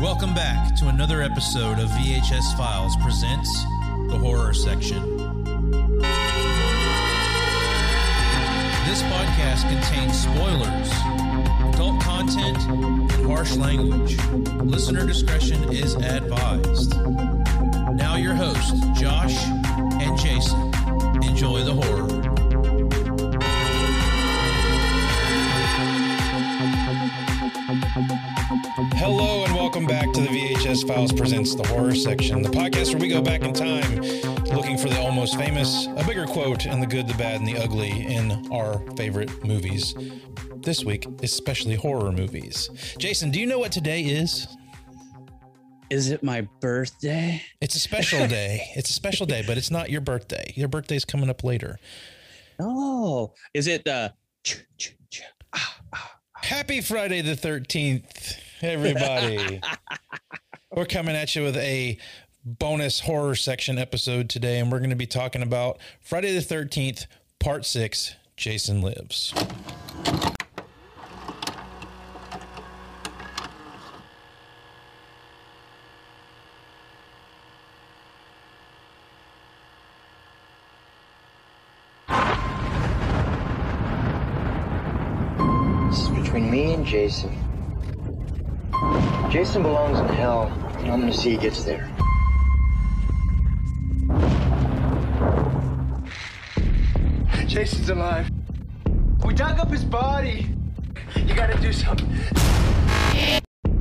Welcome back to another episode of VHS Files presents the horror section. This podcast contains spoilers, adult content, and harsh language. Listener discretion is advised. Now, your hosts, Josh and Jason. Enjoy the horror. Hello welcome back to the VHS Files Presents the Horror Section, the podcast where we go back in time looking for the almost famous, a bigger quote, and the good, the bad, and the ugly in our favorite movies. This week, especially horror movies. Jason, do you know what today is? Is it my birthday? It's a special day. It's a special day, but it's not your birthday. Your birthday's coming up later. Oh, is it uh ch- ch- ch- ah, ah, ah. Happy Friday the 13th, everybody. we're coming at you with a bonus horror section episode today, and we're going to be talking about Friday the 13th, part six Jason Lives. This is between me and Jason. Jason belongs in hell, and I'm gonna see he gets there. Jason's alive. We dug up his body. You gotta do something.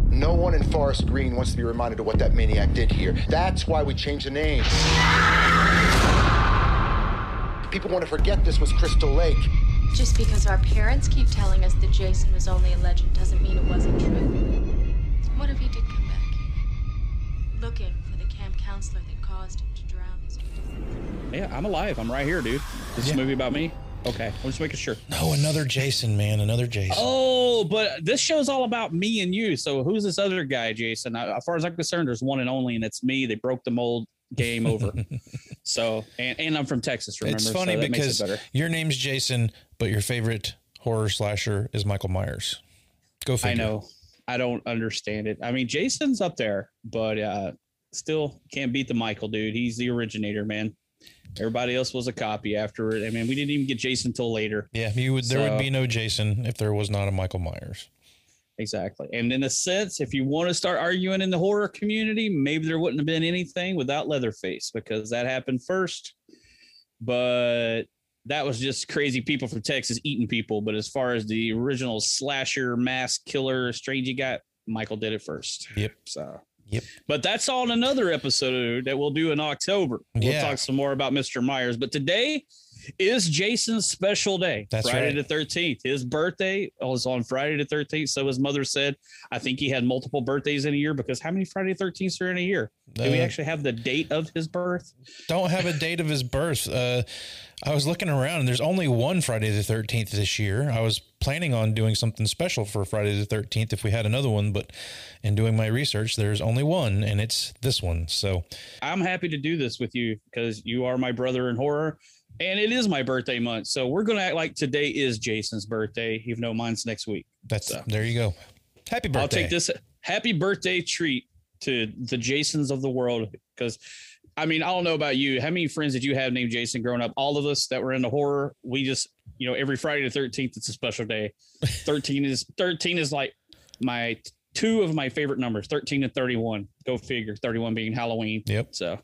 No one in Forest Green wants to be reminded of what that maniac did here. That's why we changed the name. People want to forget this was Crystal Lake. Just because our parents keep telling us that Jason was only a legend doesn't mean it wasn't true. What if he did come back? Looking for the camp counselor that caused him to drown his Yeah, I'm alive. I'm right here, dude. Is this Yeah. a movie about me? Okay, I'm just making sure. No, another Jason, man. Another Jason. Oh, but this show's all about me and you. So who's this other guy, Jason? I- As far as I'm concerned, there's one and only, and it's me. They broke the mold. Game over. so, and, and I'm from Texas. Remember? it's funny that makes it because your name's Jason, but your favorite horror slasher is Michael Myers. Go figure. I know. I don't understand it. I mean, Jason's up there, but uh still can't beat the Michael dude. He's the originator, man. Everybody else was a copy after it. I mean, we didn't even get Jason till later. Yeah, would. There So- would be no Jason if there was not a Michael Myers. Exactly. And in a sense, if you want to start arguing in the horror community, maybe there wouldn't have been anything without Leatherface because that happened first. But that was just crazy people from Texas eating people. But as far as the original slasher, mass killer, strangey guy, Michael did it first. Yep. So Yep. But that's all in another episode that we'll do in October. We'll Yeah. talk some more about Mr. Myers. But today is Jason's special day. That's Friday right. the 13th. His birthday was on Friday the 13th. So his mother said, I think he had multiple birthdays in a year because how many Friday the 13ths are in a year? Do we Uh, actually have the date of his birth? don't have a date of his birth. Uh, I was looking around, and there's only one Friday the 13th this year. I was planning on doing something special for Friday the 13th if we had another one, but in doing my research, there's only one, and it's this one. So I'm happy to do this with you because you are my brother in horror. And it is my birthday month. So we're going to act like today is Jason's birthday, even though mine's next week. that's So. there you go. Happy birthday! I'll take this happy birthday treat to the Jasons of the world because I mean, I don't know about you. How many friends did you have named Jason growing up? All of us that were into horror, we just, you know, every Friday the 13th, it's a special day. 13 is 13 is like my two of my favorite numbers, 13 and 31. Go figure, 31 being Halloween. Yep. So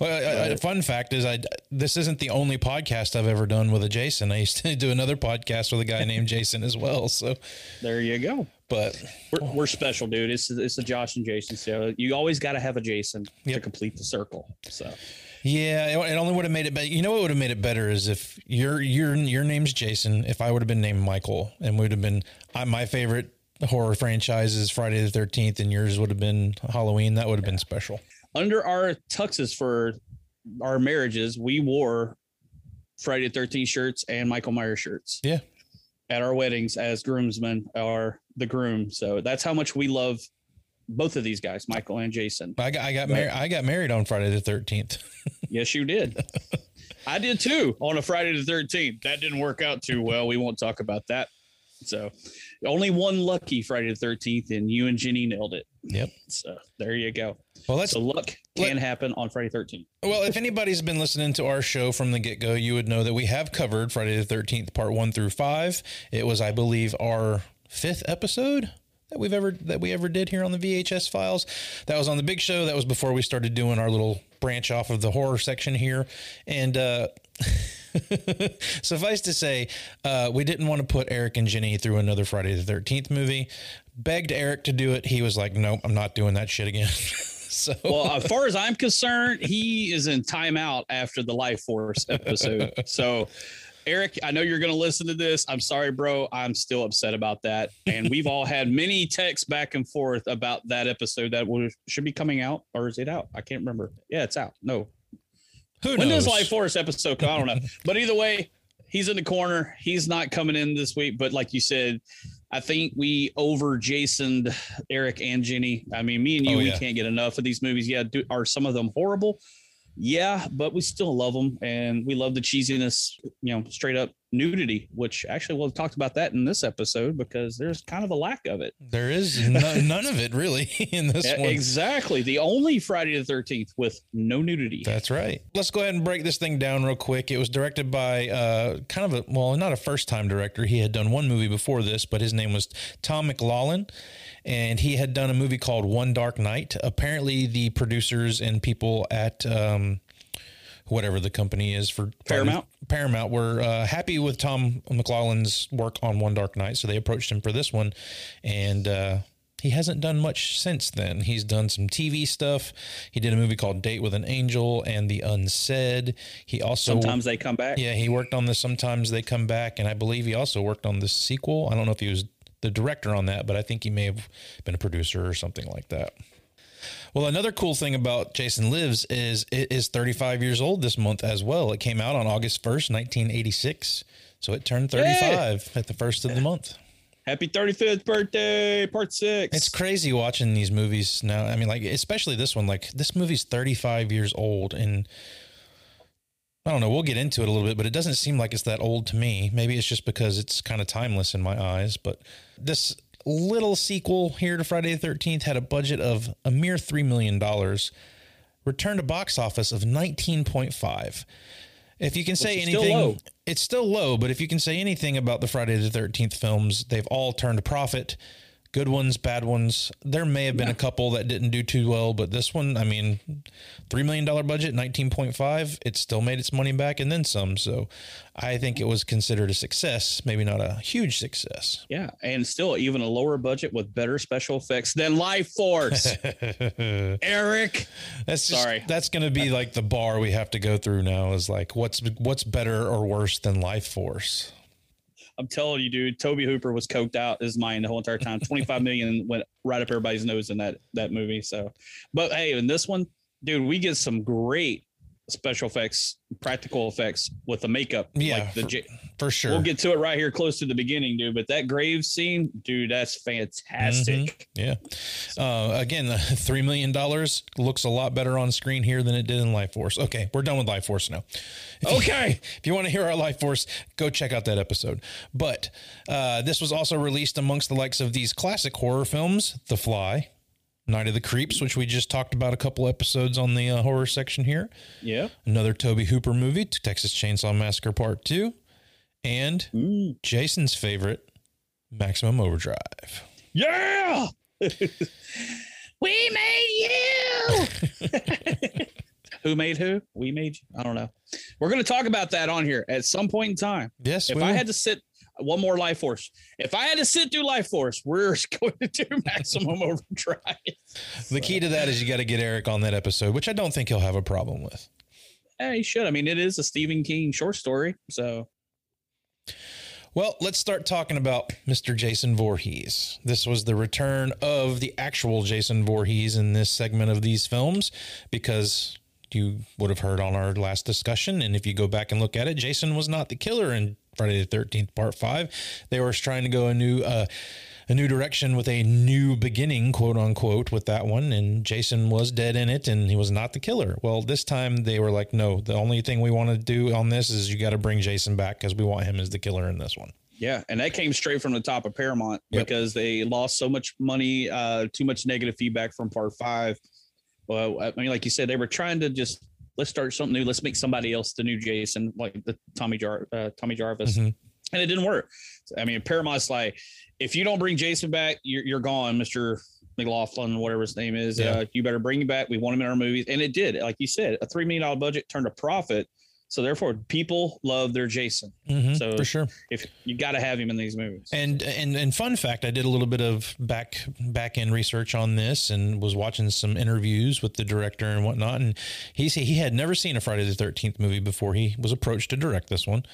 Well, a- fun fact is, I this isn't the only podcast I've ever done with a Jason. I used to do another podcast with a guy named Jason as well. So, there you go. but We're, we're special, dude. It's it's the Josh and Jason. show you always got to have a Jason to complete the circle. So Yeah, it, it only would have made it better. You know what would have made it better is if your your your name's Jason. If I would have been named Michael, and we would have been I, my favorite horror franchises, Friday the Thirteenth, and yours would have been Halloween. That would have been special. under our tuxes for our marriages, we wore Friday the 13th shirts and Michael Myers shirts Yeah, at our weddings as groomsmen or the groom. So that's how much we love both of these guys, Michael and Jason. I got I got married. I got married on Friday the Thirteenth. Yes, you did. I did too on a Friday the 13th. That didn't work out too well. We won't talk about that. So only one lucky Friday the Thirteenth, and you and Jenny nailed it. Yep. So there you go. Well, let's So luck can let- happen on Friday Thirteenth. Well, if anybody's been listening to our show from the get go, you would know that we have covered Friday the 13th, part one through five. It was, I believe, our fifth episode that we've ever that we ever did here on the VHS files. That was on the big show. That was before we started doing our little branch off of the horror section here. And uh suffice to say, uh, we didn't want to put Eric and Jenny through another Friday the 13th movie. Begged Eric to do it. He was like, nope, I'm not doing that shit again. so Well, as far as I'm concerned, he is in timeout after the Life Force episode. So, Eric, I know you're going to listen to this. I'm sorry, bro. I'm still upset about that. And we've all had many texts back and forth about that episode that will, should be coming out, or is it out? I can't remember. Yeah, it's out. No, who when knows? does Life Force episode come? I don't know. But either way, he's in the corner. He's not coming in this week. But like you said, I think we over Jasoned Eric and Jenny. I mean, me and you, Oh, we can't get enough of these movies. Yeah, do, are some of them horrible? Yeah, but we still love them, and we love the cheesiness. You know, straight up nudity, which actually we'll talk about that in this episode because there's kind of a lack of it. There is no, none of it really in this Yeah, one. exactly, the only Friday the Thirteenth with no nudity. That's right. Let's go ahead and break this thing down real quick. It was directed by uh, kind of a well, not a first time director. He had done one movie before this, but his name was Tom McLoughlin, and he had done a movie called One Dark Night. Apparently, the producers and people at um, whatever the company is for Paramount? Paramount were uh, happy with Tom McLoughlin's work on One Dark Night, so they approached him for this one, and uh, he hasn't done much since then. He's done some TV stuff. He did a movie called Date with an Angel and The Unsaid. He also Sometimes they come back. yeah, he worked on the Sometimes They Come Back, and I believe he also worked on the sequel. I don't know if he was the director on that, but I think he may have been a producer or something like that. Well, another cool thing about Jason Lives is it is 35 years old this month as well. It came out on August 1st, 1986. So it turned 35 at the first of the month. Happy 35th birthday, part six. It's crazy watching these movies now. I mean, like, especially this one. Like, this movie's 35 years old. And I don't know. We'll get into it a little bit, but it doesn't seem like it's that old to me. Maybe it's just because it's kind of timeless in my eyes. But this little sequel here to Friday the 13th had a budget of a mere $3 million, returned a box office of 19.5. If you can say is still anything, it's still low, but if you can say anything about the Friday the 13th films, they've all turned a profit. Good ones, bad ones. There may have been a couple that didn't do too well, but this one, I mean, $3 million budget, 19.5, it still made its money back and then some. So I think it was considered a success, maybe not a huge success. yeah, and still even a lower budget with better special effects than Life Force. Eric, That's just, Sorry. That's going to be like the bar we have to go through now is like, what's, what's better or worse than Life Force? I'm telling you, dude, Tobe Hooper was coked out his mind the whole entire time. 25 million went right up everybody's nose in that that movie. So, but hey, in this one, dude, we get some great special effects, practical effects with the makeup. Yeah, like the for- J- For sure. we'll get to it right here close to the beginning, dude. But that grave scene, dude, that's fantastic. Yeah. Uh, again, three million dollars looks a lot better on screen here than it did in Life Force. Okay, we're done with Life Force now. If you- Okay. if you want to hear our Life Force, go check out that episode. But uh, this was also released amongst the likes of these classic horror films, The Fly, Night of the Creeps, which we just talked about a couple episodes on the uh, horror section here. Yeah. Another Tobe Hooper movie, Texas Chainsaw Massacre Part Two, and Mm. Jason's favorite, Maximum Overdrive. Yeah. we made you. who made who? We made you. I don't know. We're going to talk about that on here at some point in time. Yes, If we I will. had to sit one more Life Force, if I had to sit through Life Force, we're going to do Maximum Overdrive. The key to that is you got to get Eric on that episode, which I don't think he'll have a problem with. Hey, you should. I mean, it is a Stephen King short story. So, Well, let's start talking about Mr. Jason Voorhees. This was the return of the actual Jason Voorhees in this segment of these films because you would have heard on our last discussion. And if you go back and look at it, Jason was not the killer in Friday the 13th, part five. They were trying to go a new, uh, a new direction with a new beginning, quote unquote, with that one. And Jason was dead in it and he was not the killer. Well, this time they were like, no, the only thing we want to do on this is you got to bring Jason back because we want him as the killer in this one. Yeah, and that came straight from the top of Paramount Yep. because they lost so much money, uh, too much negative feedback from part five. Well, I mean, like you said, they were trying to just let's start something new. Let's make somebody else the new Jason, like the Tommy Jar, uh, Tommy Jarvis, Mhm. and it didn't work. I mean, Paramount's like, if you don't bring Jason back, you're, you're gone, Mister McLoughlin, whatever his name is. Yeah. Uh, you better bring him back. We want him in our movies, and it did. Like you said, a three million dollar budget turned a profit. So therefore, people love their Jason. Mhm, So- for sure. If you got to have him in these movies. And and and fun fact, I did a little bit of back back end research on this and was watching some interviews with the director and whatnot. And he said he had never seen a Friday the Thirteenth movie before he was approached to direct this one.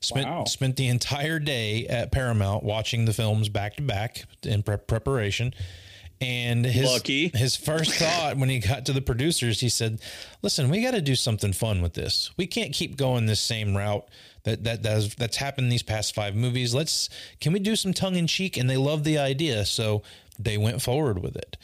Spent Wow. spent the entire day at Paramount watching the films back to back in prep preparation. And his Lucky. his first thought when he got to the producers, he said, "Listen, we got to do something fun with this. We can't keep going this same route that that that's, that's happened these past five movies. Let's can we do some tongue in cheek?" And they loved the idea, so they went forward with it.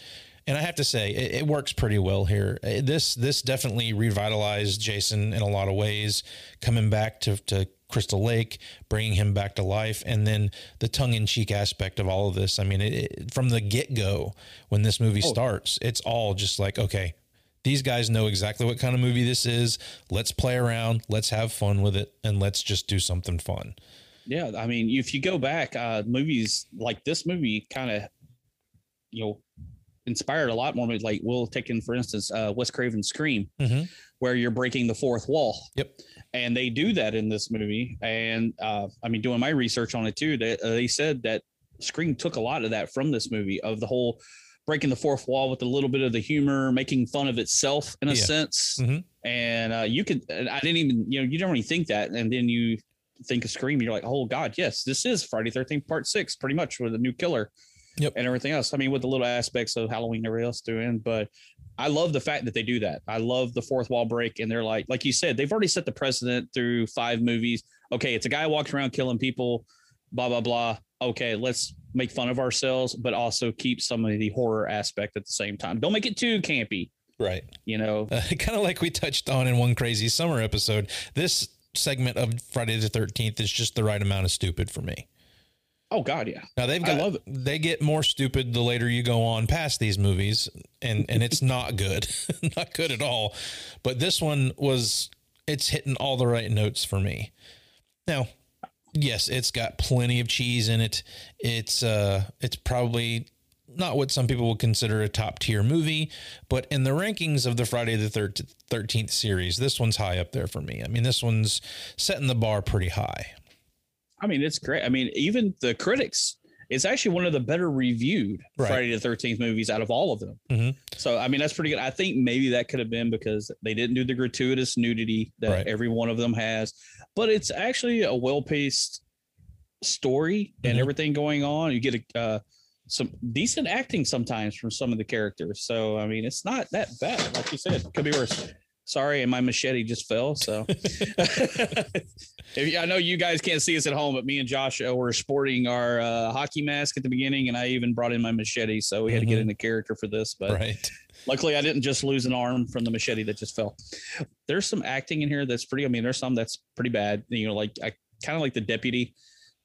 And I have to say, it, it works pretty well here. Uh, This this definitely revitalized Jason in a lot of ways, coming back to to Crystal Lake, bringing him back to life, and then the tongue in cheek aspect of all of this. I mean, it, it, from the get go, when this movie starts, it's all just like, okay, these guys know exactly what kind of movie this is. Let's play around, let's have fun with it, and let's just do something fun. Yeah, I mean, if you go back, uh, movies like this movie kind of, you know, inspired a lot more. movies. Like we'll take in, for instance, uh, Wes Craven's Scream, Mhm. where you're breaking the fourth wall. Yep. And they do that in this movie. And uh, I mean, doing my research on it too, they, uh, they said that Scream took a lot of that from this movie of the whole breaking the fourth wall with a little bit of the humor, making fun of itself in a Yeah. sense. Mhm. And uh, you could, and I didn't even, you know, you don't really think that. And then you think of Scream, you're like, oh God, yes, this is Friday 13th part six, pretty much with a new killer Yep. and everything else. I mean, with the little aspects of Halloween and everything else doing, but I love the fact that they do that. I love the fourth wall break, and they're like, like you said, they've already set the precedent through five movies. Okay, it's a guy walking around killing people, blah blah blah. Okay, let's make fun of ourselves, but also keep some of the horror aspect at the same time. Don't make it too campy, Right. you know. Uh, kind of like we touched on in one crazy summer episode. This segment of Friday the Thirteenth is just the right amount of stupid for me. Oh God, yeah. Now they've I got love it. they get more stupid the later you go on past these movies and and it's not good. not good at all. But this one was it's hitting all the right notes for me. Now, yes, it's got plenty of cheese in it. It's uh it's probably not what some people would consider a top tier movie, but in the rankings of the Friday the 13th series, this one's high up there for me. I mean, this one's setting the bar pretty high. I mean, it's great. I mean, even the critics, it's actually one of the better reviewed Right. Friday the Thirteenth movies out of all of them. Mhm. So, I mean, that's pretty good. I think maybe that could have been because they didn't do the gratuitous nudity that Right. every one of them has, but it's actually a well paced story and Mhm. everything going on. You get a, uh, some decent acting sometimes from some of the characters. So, I mean, it's not that bad. Like you said, could be worse. Sorry, and my machete just fell. So, if you, I know you guys can't see us at home, but me and Josh uh, were sporting our uh, hockey mask at the beginning, and I even brought in my machete, so we had to get Mhm. into character for this. But Right. luckily, I didn't just lose an arm from the machete that just fell. There's some acting in here that's pretty. I mean, there's some that's pretty bad. You know, like I kind of like the deputy.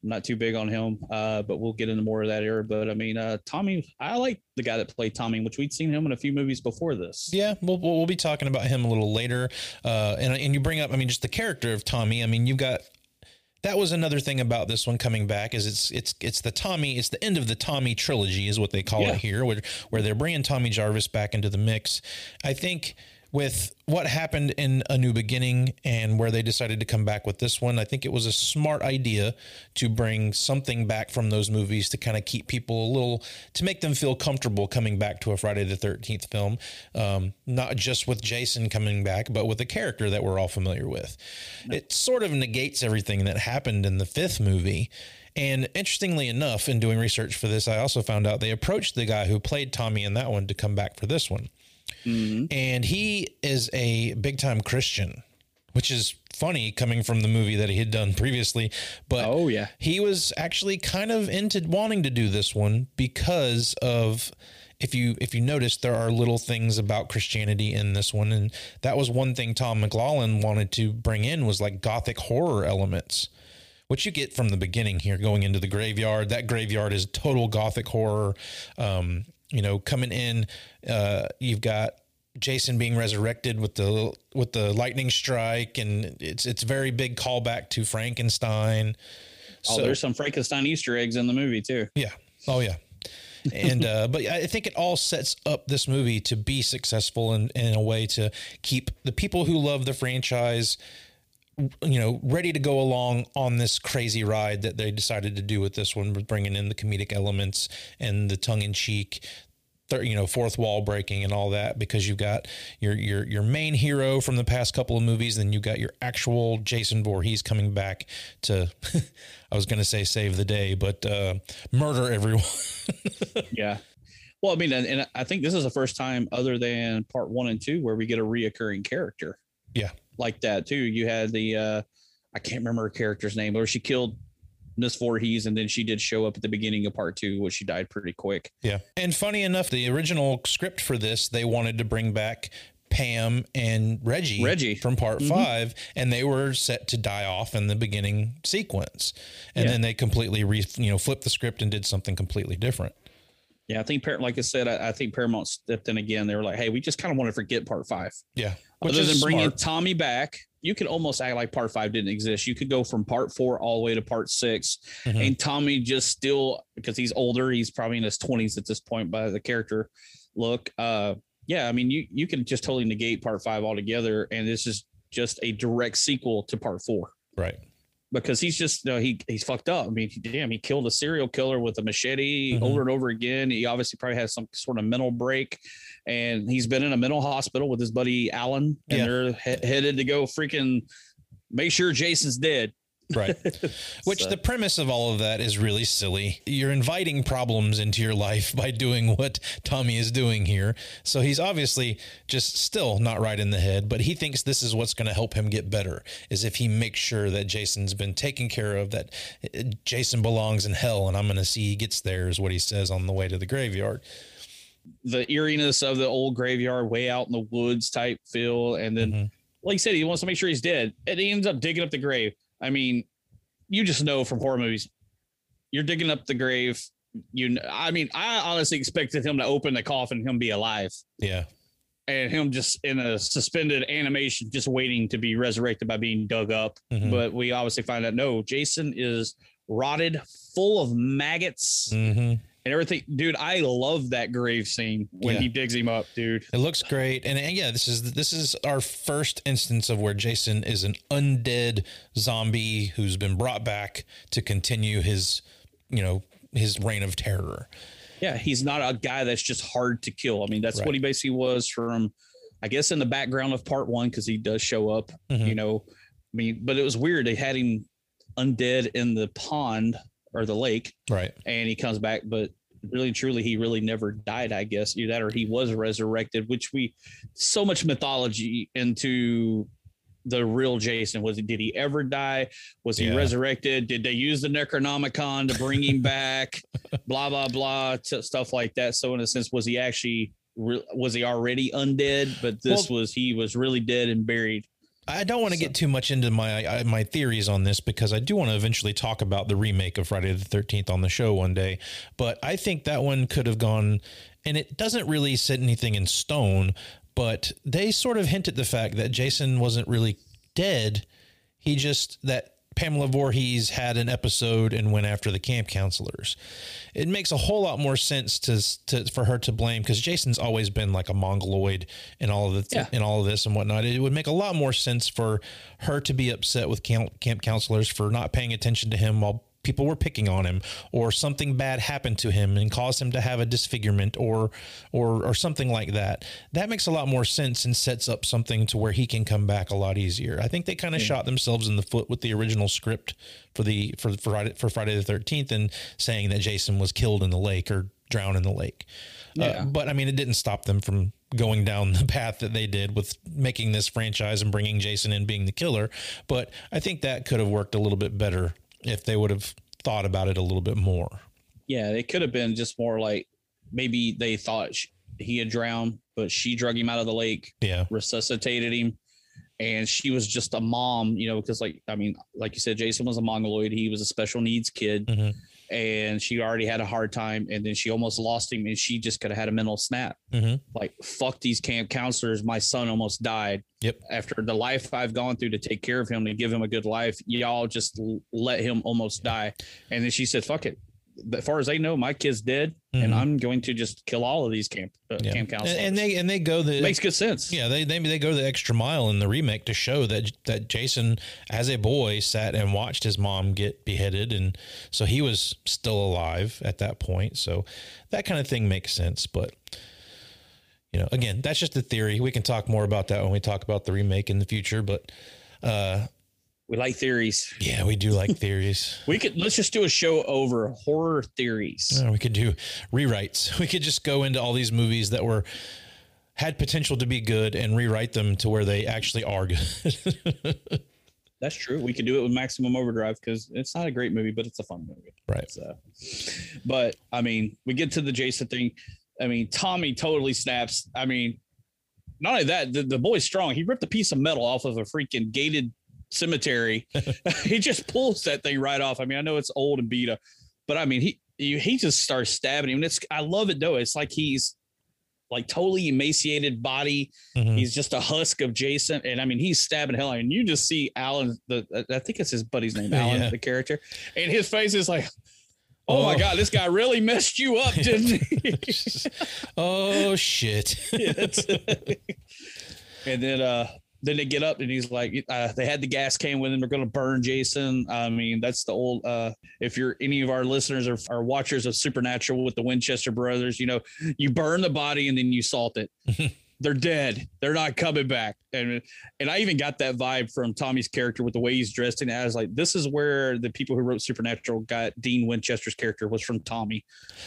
I'm not too big on him, uh, but we'll get into more of that era. But I mean, uh, Tommy, I like the guy that played Tommy, which we'd seen him in a few movies before this. Yeah, we'll, we'll we'll be talking about him a little later. Uh, and and you bring up, I mean, just the character of Tommy. I mean, you've got that was another thing about this one coming back is it's it's it's the Tommy. It's the end of the Tommy trilogy, is what they call Yeah. it here, where where they're bringing Tommy Jarvis back into the mix. I think with what happened in A New Beginning and where they decided to come back with this one, I think it was a smart idea to bring something back from those movies to kind of keep people a little, to make them feel comfortable coming back to a Friday the 13th film. Um, not just with Jason coming back, but with a character that we're all familiar with. It sort of negates everything that happened in the fifth movie. And interestingly enough, in doing research for this, I also found out they approached the guy who played Tommy in that one to come back for this one and he is a big time Christian, which is funny coming from the movie that he had done previously. But Oh, yeah. he was actually kind of into wanting to do this one because of if you if you notice there are little things about Christianity in this one and that was one thing Tom McLoughlin wanted to bring in was like gothic horror elements which you get from the beginning here, going into the graveyard. That graveyard is total gothic horror. Um, you know, coming in, uh, you've got Jason being resurrected with the with the lightning strike, and it's it's very big callback to Frankenstein. Oh, so, there's some Frankenstein Easter eggs in the movie too. Yeah. Oh yeah. and uh, but I think it all sets up this movie to be successful in, in a way to keep the people who love the franchise you know ready to go along on this crazy ride that they decided to do with this one bringing in the comedic elements and the tongue-in-cheek you know fourth wall breaking and all that because you've got your your your main hero from the past couple of movies then you've got your actual Jason Voorhees coming back to I was going to say save the day but uh, murder everyone. yeah. Well, I mean, and, and, I think this is the first time other than part 1 and 2 where we get a reoccurring character. Yeah. Like that too. You had the uh I can't remember her character's name, or she killed Miss Voorhees, and then she did show up at the beginning of part two, where she died pretty quick. Yeah, and funny enough, the original script for this they wanted to bring back Pam and Reggie, Reggie from part mm-hmm. five, and they were set to die off in the beginning sequence, and yeah. then they completely re, you know flipped the script and did something completely different. Yeah, I think like I said, I, I, think Paramount stepped in again. They were like, "Hey, we just kind of want to forget part five. Yeah, which other than bringing smart. Tommy back, you could almost act like part five didn't exist. You could go from part four all the way to part 6 mm-hmm. and Tommy just still because he's older, he's probably in his twenties at this point by the character look. Uh, yeah, I mean, you you can just totally negate part five altogether, and this is just a direct sequel to part four. Right because he's just you know, he he's fucked up. I mean, damn, he killed a serial killer with a machete mm-hmm. over and over again. He obviously probably has some sort of mental break, and he's been in a mental hospital with his buddy Alan, and yeah. they're he- headed to go freaking make sure Jason's dead. Right. Which so. the premise of all of that is really silly. You're inviting problems into your life by doing what Tommy is doing here. So he's obviously just still not right in the head, but he thinks this is what's going to help him get better is if he makes sure that Jason's been taken care of, that uh, Jason belongs in hell and I'm going to see he gets there is what he says on the way to the graveyard the eeriness of the old graveyard way out in the woods type feel and then mm-hmm. like you said he wants to make sure he's dead and he ends up digging up the grave I mean, you just know from horror movies, you're digging up the grave. You, I mean, I honestly expected him to open the coffin, him be alive. Yeah. And him just in a suspended animation, just waiting to be resurrected by being dug up. Mm-hmm. But we obviously find out no, Jason is rotted, full of maggots. Mm-hmm and everything. Dude, I love that grave scene when yeah. he digs him up, dude. It looks great. And, and, yeah, this is this is our first instance of where Jason is an undead zombie who's been brought back to continue his, you know, his reign of terror. Yeah, he's not a guy that's just hard to kill. I mean, that's right. what he basically was from I guess in the background of part 1 cuz he does show up, mm-hmm. you know. I mean, but it was weird they had him undead in the pond or the lake. Right. And he comes back, but really truly he really never died, I guess. Either that or he was resurrected, which we so much mythology into the real Jason. Was he did he ever die? Was he yeah. resurrected? Did they use the Necronomicon to bring him back? blah blah blah stuff like that. So in a sense, was he actually was he already undead? But this well, was he was really dead and buried. I don't want to so. get too much into my my theories on this because I do want to eventually talk about the remake of Friday the Thirteenth on the show one day. But I think that one could have gone, and it doesn't really set anything in stone. But they sort of hint at the fact that Jason wasn't really dead. He just that Pamela Voorhees had an episode and went after the camp counselors. It makes a whole lot more sense to, to for her to blame because Jason's always been like a mongoloid in all of the yeah. in all of this and whatnot. It would make a lot more sense for her to be upset with camp, camp counselors for not paying attention to him while people were picking on him or something bad happened to him and caused him to have a disfigurement or or or something like that that makes a lot more sense and sets up something to where he can come back a lot easier i think they kind of yeah. shot themselves in the foot with the original script for the for for Friday, for Friday the 13th and saying that Jason was killed in the lake or drowned in the lake uh, yeah. Uh, but i mean it didn't stop them from going down the path that they did with making this franchise and bringing Jason in being the killer but i think that could have worked a little bit better if they would have thought about it a little bit more. Yeah, it could have been just more like maybe they thought she, he had drowned, but she drug him out of the lake. Yeah, resuscitated him, and she was just a mom, you know, because like I mean, like you said, Jason was a mongoloid. He was a special needs kid, Mhm. And she already had a hard time, and then she almost lost him, and she just could have had a mental snap. Mhm. Like fuck these camp counselors. My son almost died. Yep. After the life I've gone through to take care of him to give him a good life, y'all just let him almost die. And then she said, "Fuck it." As far as they know, my kid's dead, and Mhm. I'm going to just kill all of these camp uh, Yeah. camp And, counselors. and they and they go the makes good sense. Yeah, they, they they go the extra mile in the remake to show that that Jason, as a boy, sat and watched his mom get beheaded, and so he was still alive at that point. So that kind of thing makes sense. But you know, again, that's just a theory. We can talk more about that when we talk about the remake in the future. But uh, We like theories. yeah, we do like theories. We could let's just do a show over horror theories. Uh, we could do rewrites. We could just go into all these movies that were had potential to be good and rewrite them to where they actually are good. That's true. We could do it with Maximum Overdrive because it's not a great movie, but it's a fun movie. right. So, but I mean, we get to the Jason thing. I mean, Tommy totally snaps. I mean, not only that, the, the boy's strong. He ripped a piece of metal off of a freaking gated cemetery. he just pulls that thing right off. I mean, I know it's old and beat up, but I mean, he he, he just starts stabbing him. And it's I love it though. It's like he's like totally emaciated body. Mhm. He's just a husk of Jason, and I mean, he's stabbing hell. And you just see Alan. The I think it's his buddy's name, Alan, Yeah. the character, and his face is like, "Oh, my Oh. god, this guy really messed you up, didn't he?" oh shit. It's- and then uh then they get up and he's like uh, they had the gas can with him. They're going to burn jason. I mean that's the old uh if you're any of our listeners or, are watchers of supernatural with the winchester brothers you know you burn the body and then you salt it. They're dead. They're not coming back. And and i even got that vibe from tommy's character with the way he's dressed. And i was like this is where the people who wrote supernatural got dean winchester's character was from tommy.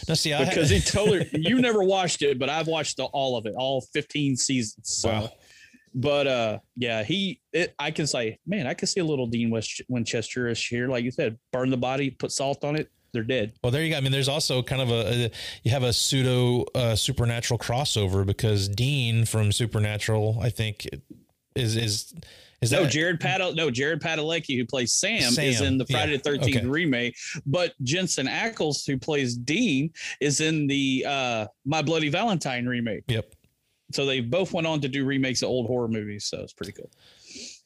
Now see, I because he totally you never watched it, but I've watched the, all of it, all 15 seasons. So, Wow. But uh, yeah, he it, I can say, man, I can see a little Dean West Winchester ish here, like you said, burn the body, put salt on it, they're dead. well, there you go. I mean, there's also kind of a, a you have a pseudo uh, supernatural crossover because Dean from Supernatural, I think, is is is No, that Jared Padal, no Jared Padalecki, who plays Sam, is in the Friday yeah, the Thirteenth okay. remake, but Jensen Ackles, who plays Dean, is in the uh My Bloody Valentine remake. Yep. So they both went on to do remakes of old horror movies. So it's pretty cool.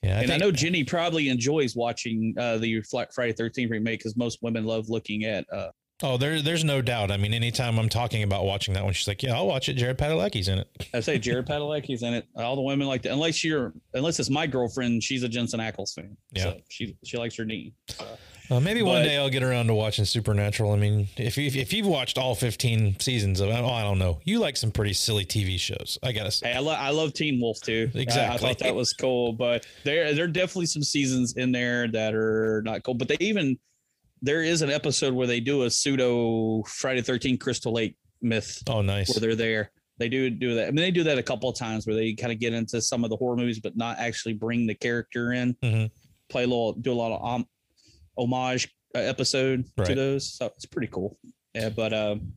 Yeah, I and I know Jenny probably enjoys watching uh, the Friday Thirteenth remake because most women love looking at. Uh, Oh, there, there's no doubt. I mean, anytime I'm talking about watching that one, she's like, "Yeah, I'll watch it." Jared Padalecki's in it. I say Jared Padalecki's in it. All the women like that, unless you're, unless it's my girlfriend, she's a Jensen Ackles fan. Yeah. so she she likes her knee. Uh, maybe one day I'll get around to watching Supernatural. I mean, if you, if you've watched all 15 seasons of, oh, I don't know, you like some pretty silly TV shows. I gotta say. Hey, I, lo- I love Teen Wolf too. I- I, thought that was cool, but there there are definitely some seasons in there that are not cool. But they even there is an episode where they do a pseudo Friday 13 Crystal Lake myth Oh, nice. where they're there. They do do that. I mean, they do that a couple of times where they kind of get into some of the horror movies, but not actually bring the character in. Mhm. Play a little, do a lot of um, homage uh, episode to those. So it's pretty cool. Yeah, but um,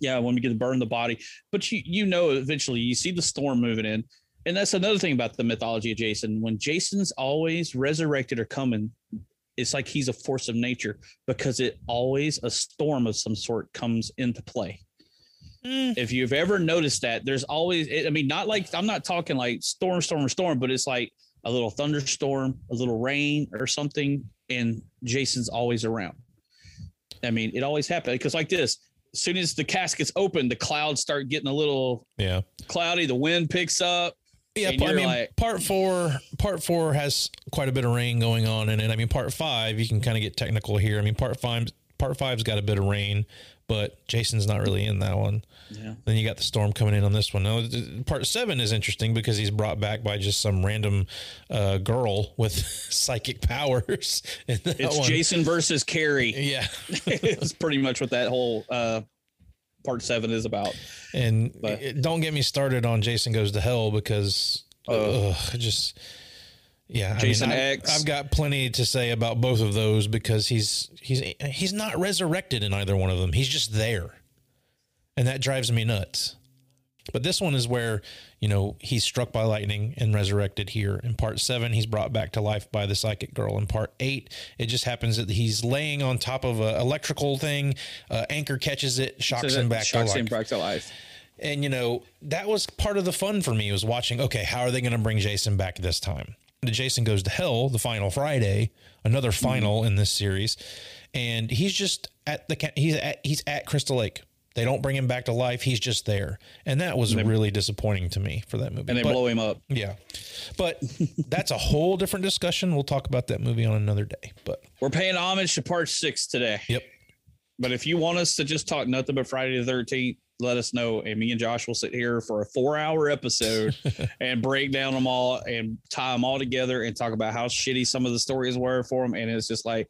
yeah, when we get to burn the body, but you you know eventually you see the storm moving in, and that's another thing about the mythology of Jason. When Jason's always resurrected or coming, it's like he's a force of nature because it always a storm of some sort comes into play Mm. if you've ever noticed that there's always i mean not like i'm not talking like storm storm storm but it's like a little thunderstorm a little rain or something and jason's always around i mean it always happens because like this as soon as the caskets open the clouds start getting a little Yeah. cloudy the wind picks up Yeah, I mean, like- part four, part four has quite a bit of rain going on in it. I mean, part five, you can kind of get technical here. I mean, part five, part five's got a bit of rain, but Jason's not really in that one. yeah Then you got the storm coming in on this one. Now, th- part seven is interesting because he's brought back by just some random uh, girl with psychic powers. in that it's one. jason versus carrie Yeah, it's pretty much what that whole uh part seven is about and But- don't get me started on Jason Goes to Hell because Oh. ugh, just yeah. Jason I, X. I've got plenty to say about both of those because he's he's he's not resurrected in either one of them. He's just there, and that drives me nuts. But this one is where, you know, he's struck by lightning and resurrected here. In part seven, he's brought back to life by the psychic girl. In part eight, it just happens that he's laying on top of an electrical thing. Uh, anchor catches it, shocks So him back shocks to him life. back to life. And you know, that was part of the fun for me was watching, okay, how are they going to bring Jason back this time? The Jason Goes to Hell, the final Friday, another mm-hmm. final in this series, and he's just at the he's at he's at Crystal Lake. They don't bring him back to life. He's just there. And that was really disappointing to me for that movie. And they But- blow him up. yeah. But that's a whole different discussion. We'll talk about that movie on another day. But We're paying homage to part six today. yep. But if you want us to just talk nothing but Friday the 13th, let us know. And me and Josh will sit here for a four hour episode and break down them all and tie them all together and talk about how shitty some of the stories were for them. And it's just like,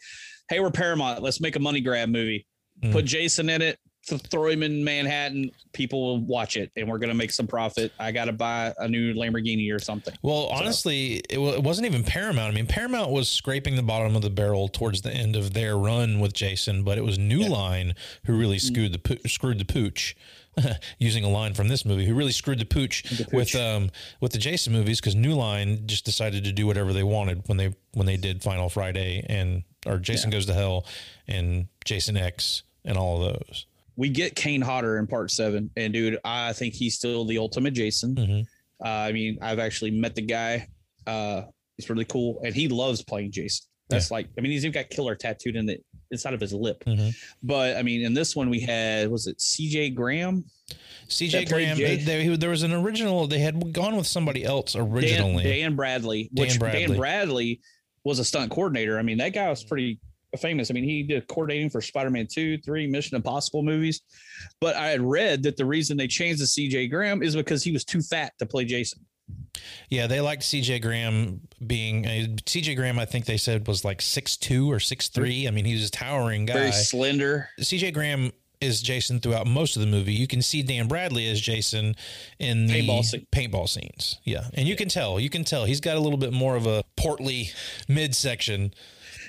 hey, we're Paramount. Let's make a money grab movie. Mm. Put Jason in it. th- Throw him in Manhattan. People will watch it, and we're gonna make some profit. I gotta buy a new Lamborghini or something. Well, honestly, it, wa- it wasn't even Paramount. I mean, Paramount was scraping the bottom of the barrel towards the end of their run with Jason, but it was New Line who really Mm. screwed the poo- screwed the pooch. using a line from this movie, who really screwed the pooch, with um with the Jason movies because New Line just decided to do whatever they wanted when they when they did Final Friday and or Jason Goes to Hell and Jason X and all of those. we get Kane Hodder in part seven, and dude, I think he's still the ultimate Jason. Mhm. Uh, I mean, I've actually met the guy. Uh, he's really cool, and he loves playing Jason. That's like, I mean, he's even got killer tattooed in the inside of his lip. Mhm. But I mean, in this one, we had was it C.J. Graham? CJ Graham, Jay- there, there was an original. They had gone with somebody else originally. Dan Bradley, which Dan Dan Bradley. Bradley. was a stunt coordinator. I mean, that guy was pretty famous. I mean, he did coordinating for Spider-Man 2, 3, Mission Impossible movies. But I had read that the reason they changed the CJ Graham is because he was too fat to play Jason. Yeah, they liked CJ Graham being uh, CJ Graham. I think they said was like six two or six three. I mean, he was a towering guy. Very slender. CJ Graham is Jason throughout most of the movie. You can see Dan Bradley as Jason in the Paintball scene. paintball scenes. Yeah, and you can tell. You can tell he's got a little bit more of a portly midsection.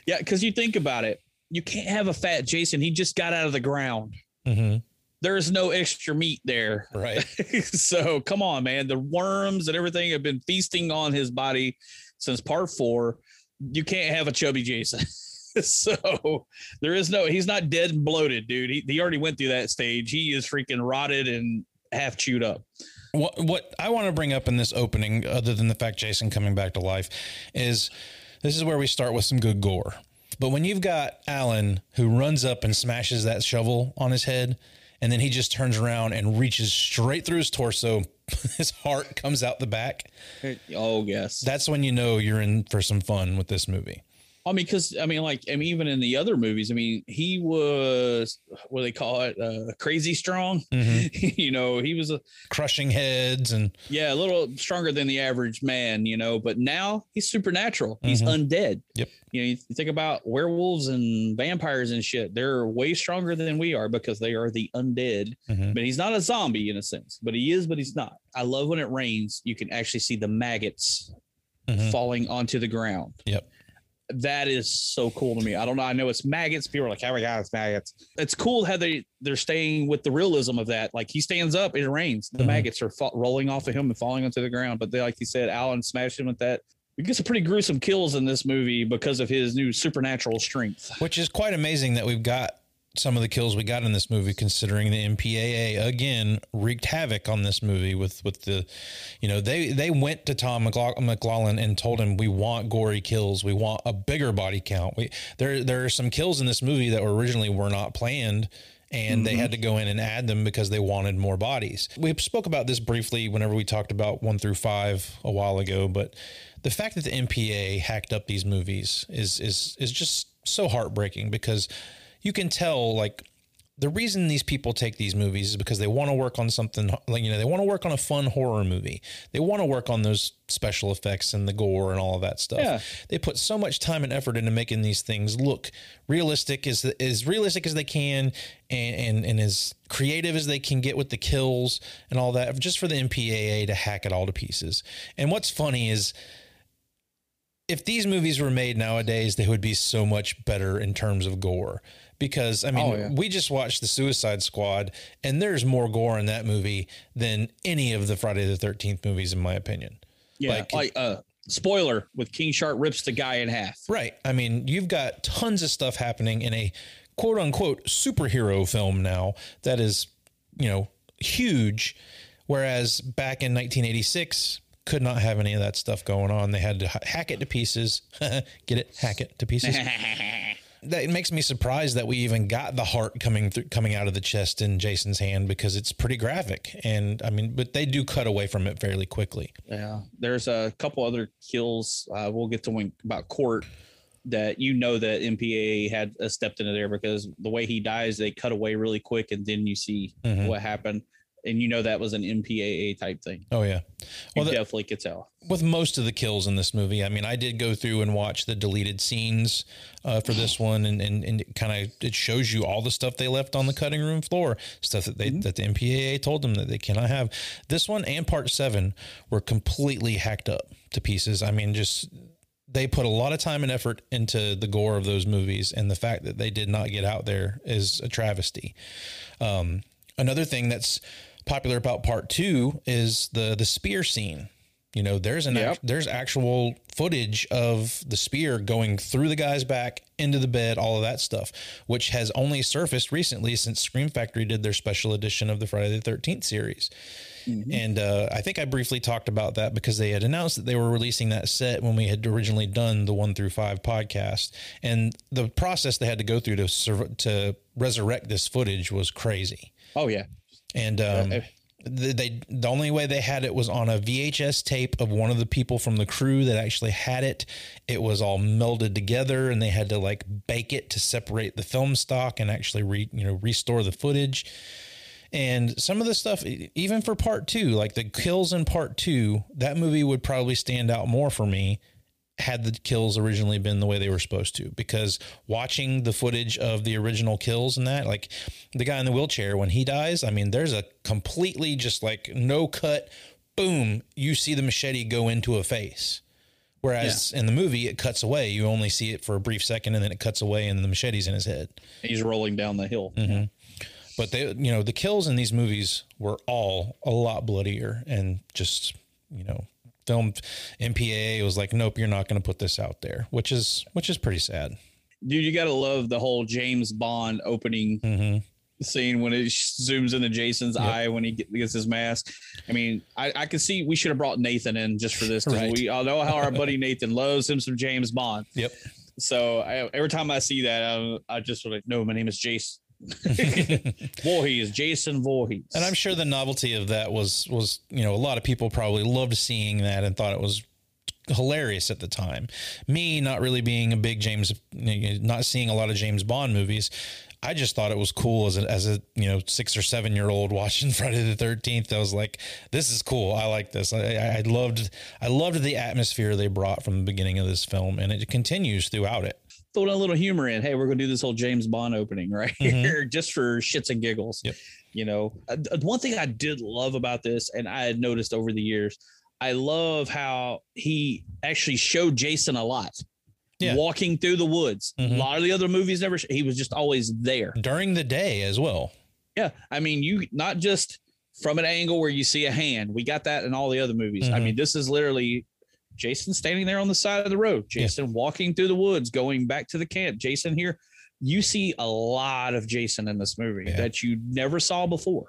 Yeah, because you think about it, you can't have a fat Jason. He just got out of the ground. Hmm There's no extra meat there. Right. so come on, man. The worms and everything have been feasting on his body since part four. You can't have a chubby Jason. so there is no, he's not dead and bloated, dude. He, he already went through that stage. He is freaking rotted and half chewed up. What what I want to bring up in this opening, other than the fact Jason coming back to life, is this is where we start with some good gore. But when you've got Alan who runs up and smashes that shovel on his head, and then he just turns around and reaches straight through his torso, his heart comes out the back. Oh, yes. That's when you know you're in for some fun with this movie. I mean, because I mean, like, I mean, even in the other movies, I mean, he was what do they call it, uh, crazy strong. you know, he was a Crushing heads and yeah, a little stronger than the average man. You know, but now he's supernatural. He's undead. Yep. You know, you think about werewolves and vampires and shit. They're way stronger than we are because they are the undead. Mhm. But he's not a zombie in a sense. But he is, but he's not. I love when it rains. You can actually see the maggots Mhm. falling onto the ground yep. That is so cool to me. I don't know. I know it's maggots. People are like, "Oh my god, it's maggots." It's cool how they they're staying with the realism of that. Like he stands up, it rains. The Mhm. maggots are fa- rolling off of him and falling onto the ground. But they, like you said, Alan smashed him with that. We get some pretty gruesome kills in this movie because of his new supernatural strength. Which is quite amazing that we've got some of the kills we got in this movie, considering the MPAA again wreaked havoc on this movie with with the, you know, they they went to Tom McLoughlin and told him we want gory kills, we want a bigger body count. We there there are some kills in this movie that were originally were not planned. And they mm-hmm. had to go in and add them because they wanted more bodies. We spoke about this briefly whenever we talked about one through five a while ago, but the fact that the MPA hacked up these movies is is is just so heartbreaking because you can tell like the reason these people take these movies is because they want to work on something like you know they want to work on a fun horror movie. They want to work on those special effects and the gore and all of that stuff. Yeah. They put so much time and effort into making these things look realistic as as realistic as they can and and, and as creative as they can get with the kills and all that just for the MPAA to hack it all to pieces. And what's funny is if these movies were made nowadays, they would be so much better in terms of gore. Because I mean, Oh, yeah. we just watched the Suicide Squad, and there's more gore in that movie than any of the Friday the Thirteenth movies, in my opinion. Yeah, Like- like, uh, spoiler with King Shark rips the guy in half. Right. I mean, you've got tons of stuff happening in a quote unquote superhero film now that is, you know, huge. Whereas back in 1986, could not have any of that stuff going on. They had to hack it to pieces. Get it? Hack it to pieces. that it makes me surprised that we even got the heart coming through, coming out of the chest in Jason's hand because it's pretty graphic. And I mean, but they do cut away from it fairly quickly. Yeah, there's a couple other kills. Uh, we'll get to one about Cort that you know that MPAA had uh, stepped into there because the way he dies, they cut away really quick, and then you see Mhm. what happened, and you know that was an MPAA type thing. Oh yeah. You Well, the- definitely could tell. with most of the kills in this movie. I mean, I did go through and watch the deleted scenes uh, for this one, and and, and kind of it shows you all the stuff they left on the cutting room floor, stuff that they that the MPAA told them that they cannot have. This one and part seven were completely hacked up to pieces. I mean, just they put a lot of time and effort into the gore of those movies, and the fact that they did not get out there is a travesty. Um, another thing that's popular about part two is the the spear scene. You know, there's an Yep. act- there's actual footage of the spear going through the guy's back into the bed, all of that stuff, which has only surfaced recently since Scream Factory did their special edition of the Friday the Thirteenth series. And uh, I think I briefly talked about that because they had announced that they were releasing that set when we had originally done the one through five podcast, and the process they had to go through to to resurrect this footage was crazy. Oh yeah, And um, the, they the only way they had it was on a VHS tape of one of the people from the crew that actually had it. It was all melded together, and they had to like bake it to separate the film stock and actually re, you know restore the footage. And some of the stuff, even for part two, like the kills in part two, that movie would probably stand out more for me had the kills originally been the way they were supposed to. Because watching the footage of the original kills and that like the guy in the wheelchair when he dies i mean there's a completely just like no cut boom you see the machete go into a face. Whereas in the movie it cuts away. You only see it for a brief second and then it cuts away and the machete's in his head. He's rolling down the hill. Mm-hmm. but they you know the kills in these movies were all a lot bloodier and just you know filmed MPAA was like nope you're not going to put this out there which is which is pretty sad Dude, you gotta love the whole James Bond opening mm-hmm. scene when it zooms into Jason's eye when he gets his mask. I mean, I, I could see we should have brought Nathan in just for this. 'cause Right. We all know how our buddy Nathan loves him some James Bond. yep So I, every time I see that, I, I just like, no, my name is Jason. Voorhees, Jason Voorhees. and I'm sure the novelty of that was was you know a lot of people probably loved seeing that and thought it was hilarious at the time me not really being a big James not seeing a lot of James Bond movies I just thought it was cool as a, as a you know six or seven year old watching Friday the Thirteenth. I was like, "This is cool. I like this." I, I, I loved I loved the atmosphere they brought from the beginning of this film, and it continues throughout it. Throwing a little humor in. Hey, we're gonna do this whole James Bond opening right here just for shits and giggles. Yep. You know, Uh, one thing I did love about this, and I had noticed over the years, I love how he actually showed Jason a lot. Yeah. Walking through the woods. Mhm. A lot of the other movies never. sh- He was just always there. during the day as well. Yeah, I mean, you not just from an angle where you see a hand. We got that in all the other movies. I Mhm. mean, this is literally Jason standing there on the side of the road. Yeah. Jason walking through the woods, going back to the camp. Jason here. You see a lot of Jason in this movie Yeah. that you never saw before,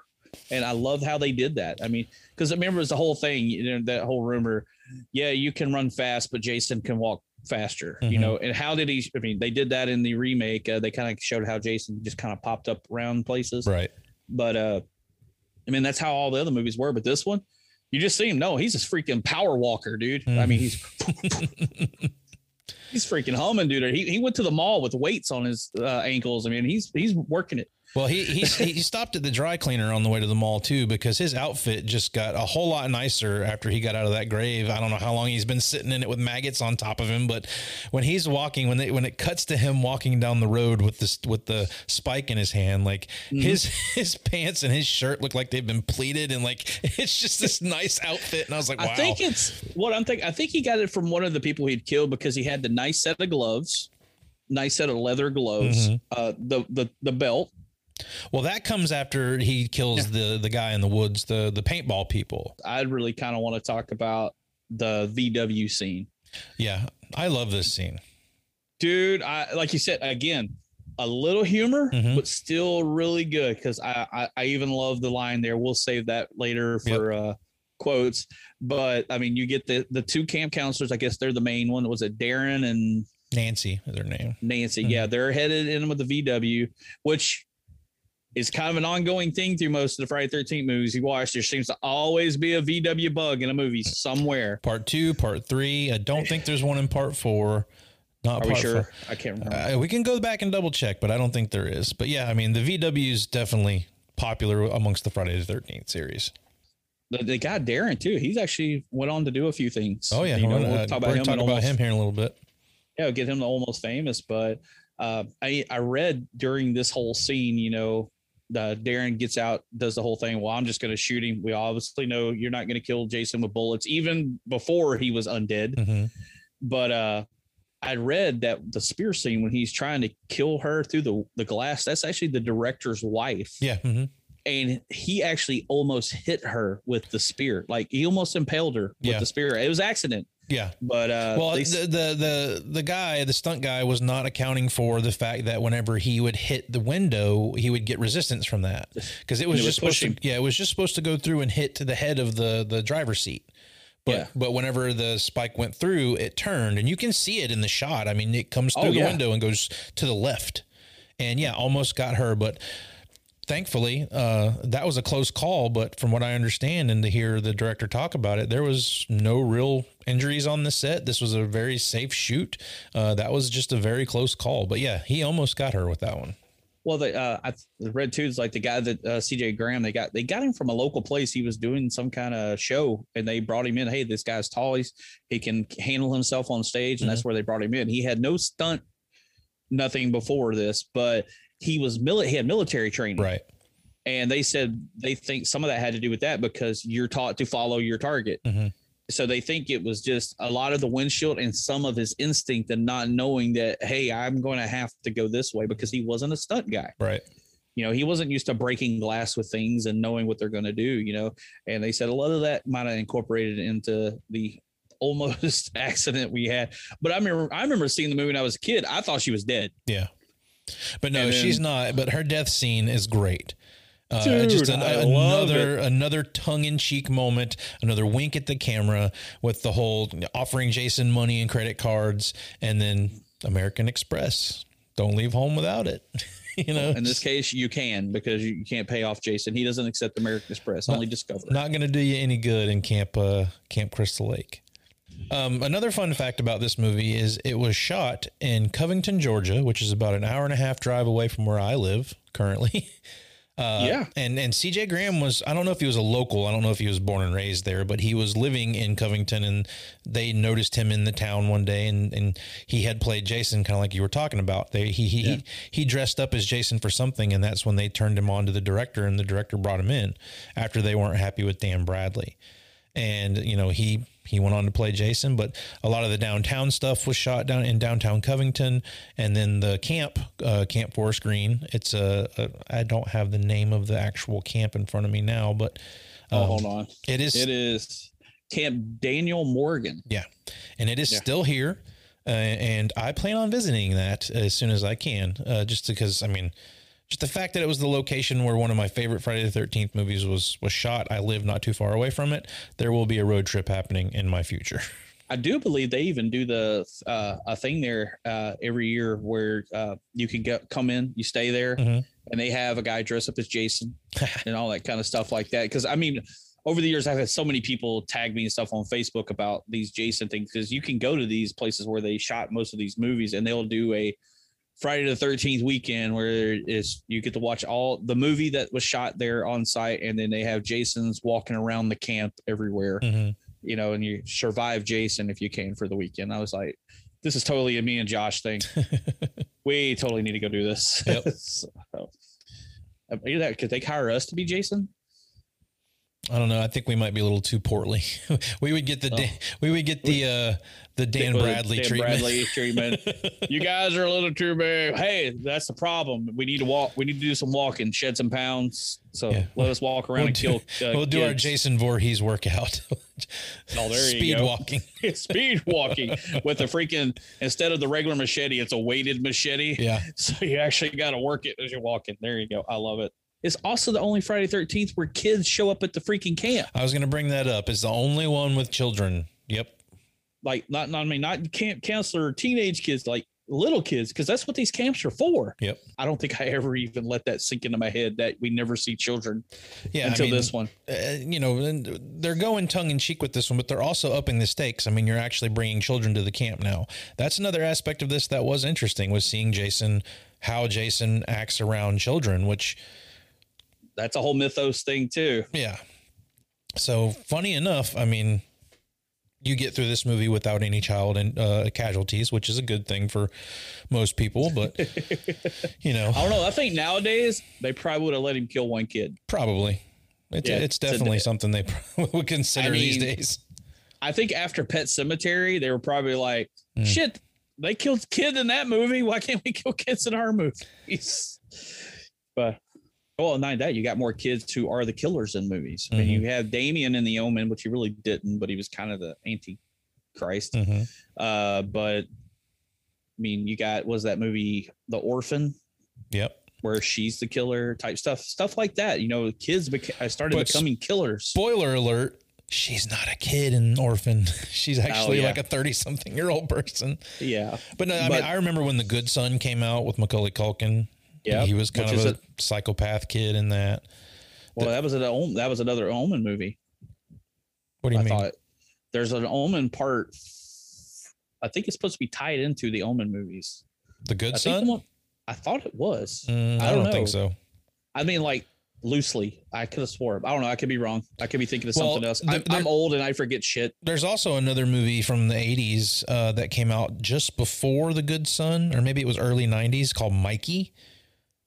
and I love how they did that. I mean, because I remember, it's the whole thing. You know, that whole rumor. Yeah, you can run fast, but Jason can walk faster. You Mhm. know, and how did he? I mean, they did that in the remake. Uh, they kind of showed how Jason just kind of popped up around places Right. but uh i mean that's how all the other movies were but this one you just see him. No he's a freaking power walker dude. I mean he's he's freaking humming dude. He, he went to the mall with weights on his uh, ankles. I mean he's he's working it Well, he he he stopped at the dry cleaner on the way to the mall too because his outfit just got a whole lot nicer after he got out of that grave. I don't know how long he's been sitting in it with maggots on top of him, but when he's walking, when they when it cuts to him walking down the road with this with the spike in his hand, like Mm-hmm. his his pants and his shirt look like they've been pleated, and like it's just this nice outfit. And I was like, wow, I think it's what I'm thinking. I think he got it from one of the people he'd killed because he had the nice set of gloves, nice set of leather gloves, Mm-hmm. uh, the the the belt. Well, that comes after he kills the the guy in the woods, the the paintball people. I really kind of want to talk about the VW scene, Yeah, I love this scene. dude. I like you said again, a little humor, Mhm. but still really good because I, I I even love the line there. We'll save that later for uh quotes. But I mean, you get the the two camp counselors. I guess they're the main one. Was it Darren and Nancy is her name. Nancy. Mhm. Yeah, they're headed in with the VW, which is kind of an ongoing thing through most of the Friday Thirteenth movies you watch. There seems to always be a VW bug in a movie somewhere. Part two, part three. I don't think there's one in part four. Not Are we sure? four. I can't remember. Uh, we can go back and double check, but I don't think there is. But yeah, I mean, the VW is definitely popular amongst the Friday the Thirteenth series. the, the guy Darren too. He's actually went on to do a few things. Oh yeah, You know, we'll gonna, talk about him. talk about almost- him here in a little bit. yeah, get him to almost famous. But uh, I I read during this whole scene, you know, the Darren gets out, does the whole thing. Well, I'm just going to shoot him. We obviously know you're not going to kill Jason with bullets, even before he was undead. Mhm. But uh, I read that the spear scene when he's trying to kill her through the the glass, that's actually the director's wife. Yeah, mhm. And he actually almost hit her with the spear. Like he almost impaled her with Yeah. the spear. It was accident. Yeah. But uh Well, the, the the the guy, the stunt guy, was not accounting for the fact that whenever he would hit the window, he would get resistance from that because it was It was just supposed to. Yeah, it was just supposed to go through and hit to the head of the the driver's seat. But Yeah. but whenever the spike went through, it turned, and you can see it in the shot. I mean, it comes through Oh, the yeah. window and goes to the left, and yeah, almost got her, but. Thankfully, uh, that was a close call, but from what I understand and to hear the director talk about it, there was no real injuries on the set. This was a very safe shoot. Uh, that was just a very close call, but yeah, he almost got her with that one. Well, the, uh, I read too. It's like the guy that uh, CJ Graham. They got they got him from a local place. He was doing some kind of show, and they brought him in. Hey, this guy's tall. He's he can handle himself on stage, and that's Mm-hmm. where they brought him in. He had no stunt, nothing before this, but he was mili- He had military training, Right. and they said they think some of that had to do with that because you're taught to follow your target. Mhm. So they think it was just a lot of the windshield and some of his instinct and not knowing that, hey, I'm going to have to go this way because he wasn't a stunt guy. Right. You know, he wasn't used to breaking glass with things and knowing what they're going to do, you know. And they said a lot of that might have incorporated into the almost accident we had. But I remember I remember seeing the movie when I was a kid. I thought she was dead. Yeah. But no, And then- she's not. But her death scene is great. Uh, Dude, just an, I love another another tongue in cheek moment, another wink at the camera with the whole offering Jason money and credit cards, and then American Express. Don't leave home without it. you know, In this case, you can because you, you can't pay off Jason. He doesn't accept American Express, only Discover. not going to do you any good in Camp uh, Camp Crystal Lake. Um, another fun fact about this movie is it was shot in Covington, Georgia, which is about an hour and a half drive away from where I live currently. Uh, yeah. and and CJ Graham was I don't know if he was a local I don't know if he was born and raised there but he was living in Covington and they noticed him in the town one day and and he had played Jason kind of like you were talking about they he he, he he dressed up as Jason for something and that's when they turned him on to the director and the director brought him in after they weren't happy with Dan Bradley and you know he he went on to play Jason, but a lot of the downtown stuff was shot down in downtown Covington, and then the camp, uh, Camp Forest Green. It's a, a I don't have the name of the actual camp in front of me now, but Oh, um, hold on. it is It is Camp Daniel Morgan. yeah, and it is Yeah. still here, uh, and I plan on visiting that as soon as I can, uh, just because I mean. Just the fact that it was the location where one of my favorite Friday the Thirteenth movies was was shot. I live not too far away from it. There will be a road trip happening in my future. I do believe they even do the uh, a thing there uh, every year where uh, you can get come in, you stay there, Mhm. and they have a guy dress up as Jason and all that kind of stuff like that. Because I mean, over the years, I've had so many people tag me and stuff on Facebook about these Jason things because you can go to these places where they shot most of these movies, and they'll do a Friday the Thirteenth weekend, where is you get to watch all the movie that was shot there on site, and then they have Jason's walking around the camp everywhere. Mhm. You know, and you survive Jason if you can for the weekend. I was like, this is totally a me and Josh thing. we totally need to go do this. Yep. so, uh, either that could they hire us to be Jason? I don't know. I think we might be a little too portly. we would get the Oh. Dan, we would get the uh the Dan Bradley Dan treatment. Bradley treatment. you guys are a little too big. Hey, that's the problem. We need to walk. We need to do some walking, shed some pounds. So Yeah. let us walk around We'll and do, kill. Uh, we'll do our. Jason Voorhees workout. Oh, there you Speed go. walking. speed walking with a freaking instead of the regular machete, it's a weighted machete. Yeah. So you actually got to work it as you're walking. There you go. I love it. It's also the only Friday Thirteenth where kids show up at the freaking camp. I was going to bring that up. It's the only one with children. Yep. Like not, not I mean, not camp counselor, teenage kids, like little kids, because that's what these camps are for. Yep. I don't think I ever even let that sink into my head that we never see children Yeah. until I mean, this one. uh, you know, and they're going tongue in cheek with this one, but they're also upping the stakes. I mean, you're actually bringing children to the camp now. That's another aspect of this that was interesting was seeing Jason, how Jason acts around children, which, That's a whole mythos thing too. yeah. So funny enough, I mean, you get through this movie without any child and uh, casualties, which is a good thing for most people, but you know, I don't know. I think nowadays they probably would have let him kill one kid. probably it's, Yeah, it's it's definitely something they would consider I these days. I think after Pet Sematary, they were probably like, Mm. shit, they killed kid in that movie. Why can't we kill kids in our movies? But well, not that you got more kids who are the killers in movies. I mean, you have Damien in The Omen, which he really didn't, but he was kind of the anti-Christ. hmm Uh, but I mean, you got was that movie The Orphan, Yep. where she's the killer type stuff, stuff like that. You know, kids beca- I started But becoming killers. Spoiler alert. She's not a kid and orphan. She's actually Oh, yeah. like a 30 something year old person. Yeah, But no, I But- mean, I remember when The Good Son came out with Macaulay Culkin. Yeah. He was kind which of is a, psychopath kid in that. Well, that was an That was another Omen movie. What do you I mean? thought there's an Omen part. I think it's supposed to be tied into the Omen movies. the Good I Son? one- I thought it was. Mm, I, I don't, don't think so. I mean, like loosely. I could have swore. I don't know. I could be wrong. I could be thinking of Well, something else. I'm, I'm old and I forget shit. There's also another movie from the 80s uh, that came out just before The Good Son, or maybe it was early 90s called Mikey.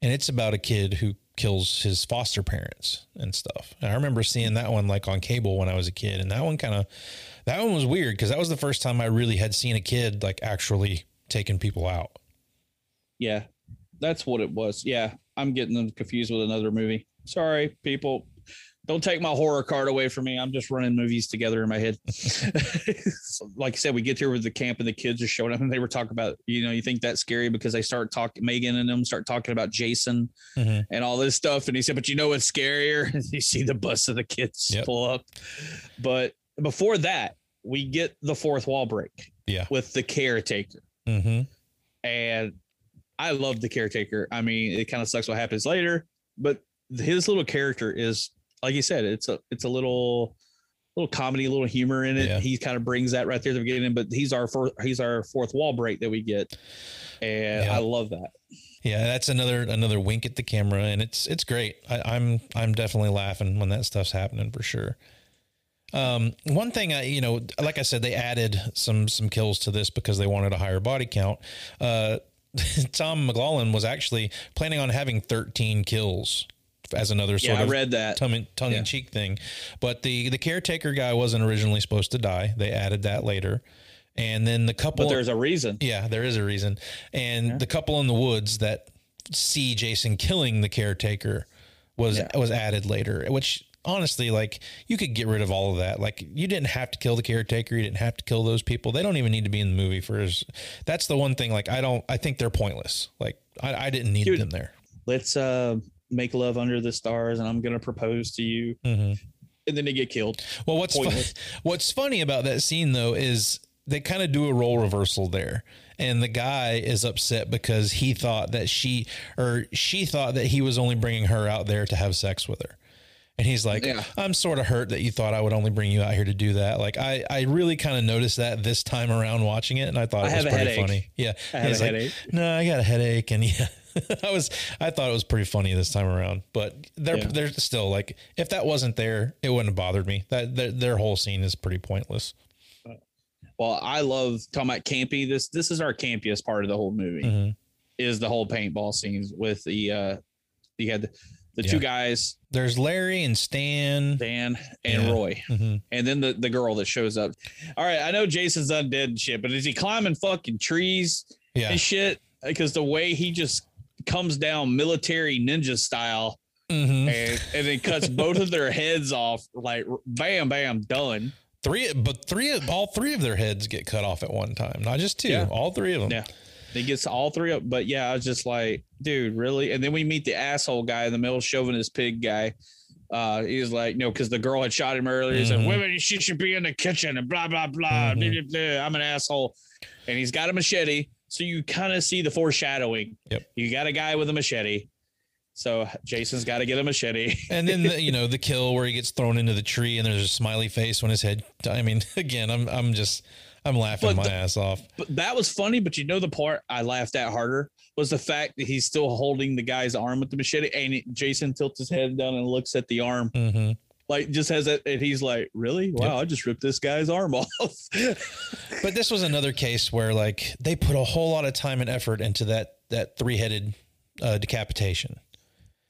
And it's about a kid who kills his foster parents and stuff. And I remember seeing that one like on cable when I was a kid. And that one kind of, that one was weird because that was the first time I really had seen a kid like actually taking people out. Yeah, that's what it was. Yeah, I'm getting them confused with another movie. Sorry, people. Don't take my horror card away from me. I'm just running movies together in my head. Like I said, we get here with the camp and the kids are showing up and they were talking about, you know, you think that's scary because they start talking, Megan and them start talking about Jason Mhm. and all this stuff. And he said, but you know what's scarier? you see the bus of the kids Yep. pull up. But before that, we get the fourth wall break Yeah. with the caretaker hmm and I love the caretaker. I mean, it kind of sucks what happens later, but his little character is like you said, it's a it's a little little comedy, a little humor in it. Yeah. He kind of brings that right there at the beginning, but he's our fourth he's our fourth wall break that we get. And Yeah. I love that. Yeah, that's another another wink at the camera, and it's it's great. I, I'm I'm definitely laughing when that stuff's happening for sure. Um, one thing I you know, like I said, they added some some kills to this because they wanted a higher body count. Uh, Tom McLoughlin was actually planning on having 13 kills as another sort Yeah, I of read that. tongue in, tongue Yeah. in cheek thing. But the the caretaker guy wasn't originally supposed to die. They added that later, and then the couple. But there's a reason. Yeah, there is a reason. And the couple in the woods that see Jason killing the caretaker was Yeah. was added later, which honestly, like you could get rid of all of that. Like you didn't have to kill the caretaker, you didn't have to kill those people. They don't even need to be in the movie for his that's the one thing like I don't I think they're pointless. Like I, I didn't need Dude. them there. Let's uh make love under the stars and I'm gonna propose to you. Mhm. And then they get killed. Well, what's fu- what's funny about that scene though is they kind of do a role reversal there, and the guy is upset because he thought that she or she thought that he was only bringing her out there to have sex with her, And he's like, Yeah. I'm sort of hurt that you thought I would only bring you out here to do that. Like I, I really kind of noticed that this time around watching it, and I thought I it was pretty headache. funny. Yeah, I have a like, headache. No, I got a headache, and yeah, I was, I thought it was pretty funny this time around. But they're, Yeah. they're still like, if that wasn't there, it wouldn't have bothered me. That their, their whole scene is pretty pointless. Well, I love talking about campy. This this is our campiest part of the whole movie. Mhm. Is the whole paintball scenes with the uh you had the, the Yeah. two guys, There's Larry and Stan. Dan and Yeah. Roy. Mhm. And then the, the girl that shows up. All right, I know Jason's undead and shit, but is he climbing fucking trees Yeah, and shit? Because the way he just comes down military ninja style Mhm. and, and then cuts both of their heads off, like bam, bam, done. three, but three, of all three of their heads get cut off at one time, not just two. Yeah. All three of them. Yeah. He gets all three up. But yeah, I was just like, dude, really? And then we meet the asshole guy in the middle, chauvinist pig guy. Uh, he was like, no, because the girl had shot him earlier. Mhm. like, women, she should be in the kitchen and blah, blah, blah. Mhm. blah, blah, blah. I'm an asshole. And he's got a machete. So you kind of see the foreshadowing. Yep. You got a guy with a machete. So Jason's got to get a machete. And then the, you know the kill where he gets thrown into the tree and there's a smiley face when his head. I mean, again, I'm I'm just I'm laughing But my the- ass off. but that was funny. But you know, the part I laughed at harder was the fact that he's still holding the guy's arm with the machete. And Jason tilts his head down and looks at the arm. hmm like just has that and he's like really? Wow i just ripped this guy's arm off. But this was another case where like they put a whole lot of time and effort into that that three headed uh, decapitation.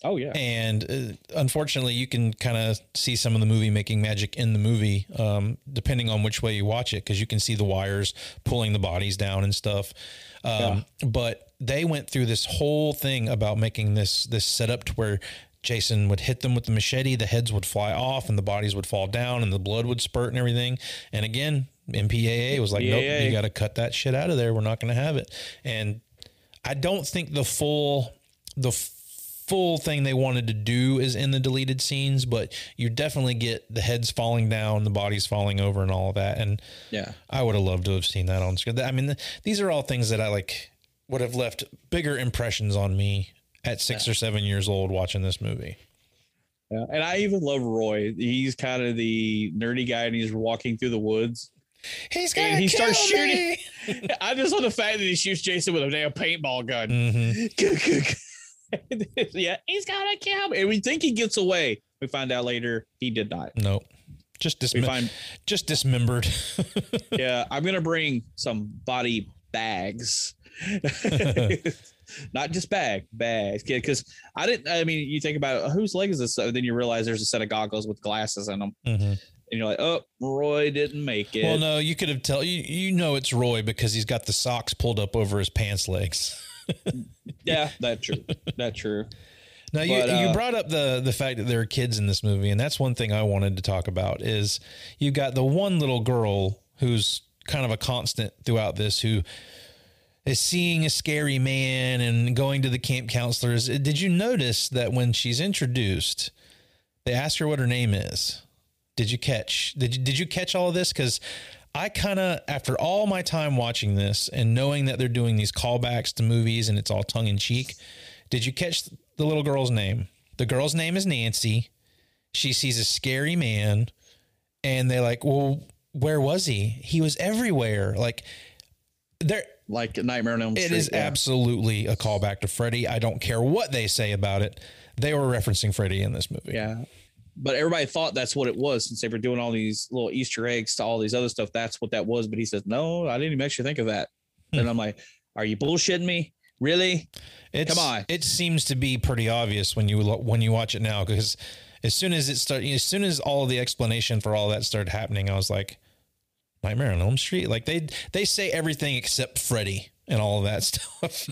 oh yeah. And uh, unfortunately, you can kind of see some of the movie making magic in the movie, um, depending on which way you watch it, because you can see the wires pulling the bodies down and stuff. Um, But they went through this whole thing about making this this setup to where Jason would hit them with the machete, the heads would fly off, and the bodies would fall down, and the blood would spurt and everything. And again, MPAA was like, nope, you got to cut that shit out of there. We're not going to have it. And I don't think the full the full thing they wanted to do is in the deleted scenes, but you definitely get the heads falling down, the bodies falling over, and all of that. And yeah I would have loved to have seen that on screen. I mean, th- these are all things that I like would have left bigger impressions on me at six or seven years old watching this movie. yeah and i even love roy he's kind of the nerdy guy and he's walking through the woods He's And gonna he kill starts me. shooting. i just love the fact that he shoots jason with a damn paintball gun Mhm. yeah he's gonna kill me and we think he gets away we find out later he did not Nope. Just dismem- find just dismembered. yeah i'm gonna bring some body bags not just bag bags because i didn't i mean you think about whose leg is this so then you realize there's a set of goggles with glasses in them Mhm. and you're like oh roy didn't make it Well, no, you could have tell you you know it's Roy because he's got the socks pulled up over his pants legs. yeah that's true that's true Now you, But, you uh, brought up the the fact that there are kids in this movie, and that's one thing I wanted to talk about. Is you got the one little girl who's kind of a constant throughout this, who is seeing a scary man and going to the camp counselors. Did you notice that when she's introduced, they ask her what her name is? Did you catch? Did you, did you catch all of this? Because I kind of, after all my time watching this and knowing that they're doing these callbacks to movies and it's all tongue in cheek, did you catch the little girl's name? The girl's name is Nancy. She sees a scary man, and they're like, "Well, where was he? He was everywhere." Like, there, like nightmare on elm street is yeah. absolutely a callback to Freddy. I don't care what they say about it. They were referencing Freddy in this movie. yeah but everybody thought that's what it was since they were doing all these little easter eggs to all these other stuff that's what that was but he says no i didn't even actually think of that Hmm. and i'm like are you bullshitting me really It's, Come on. It seems to be pretty obvious when you when you watch it now because as soon as it started, as soon as all of the explanation for all that started happening, I was like, Nightmare on Elm Street. Like they they say everything except Freddy and all of that stuff.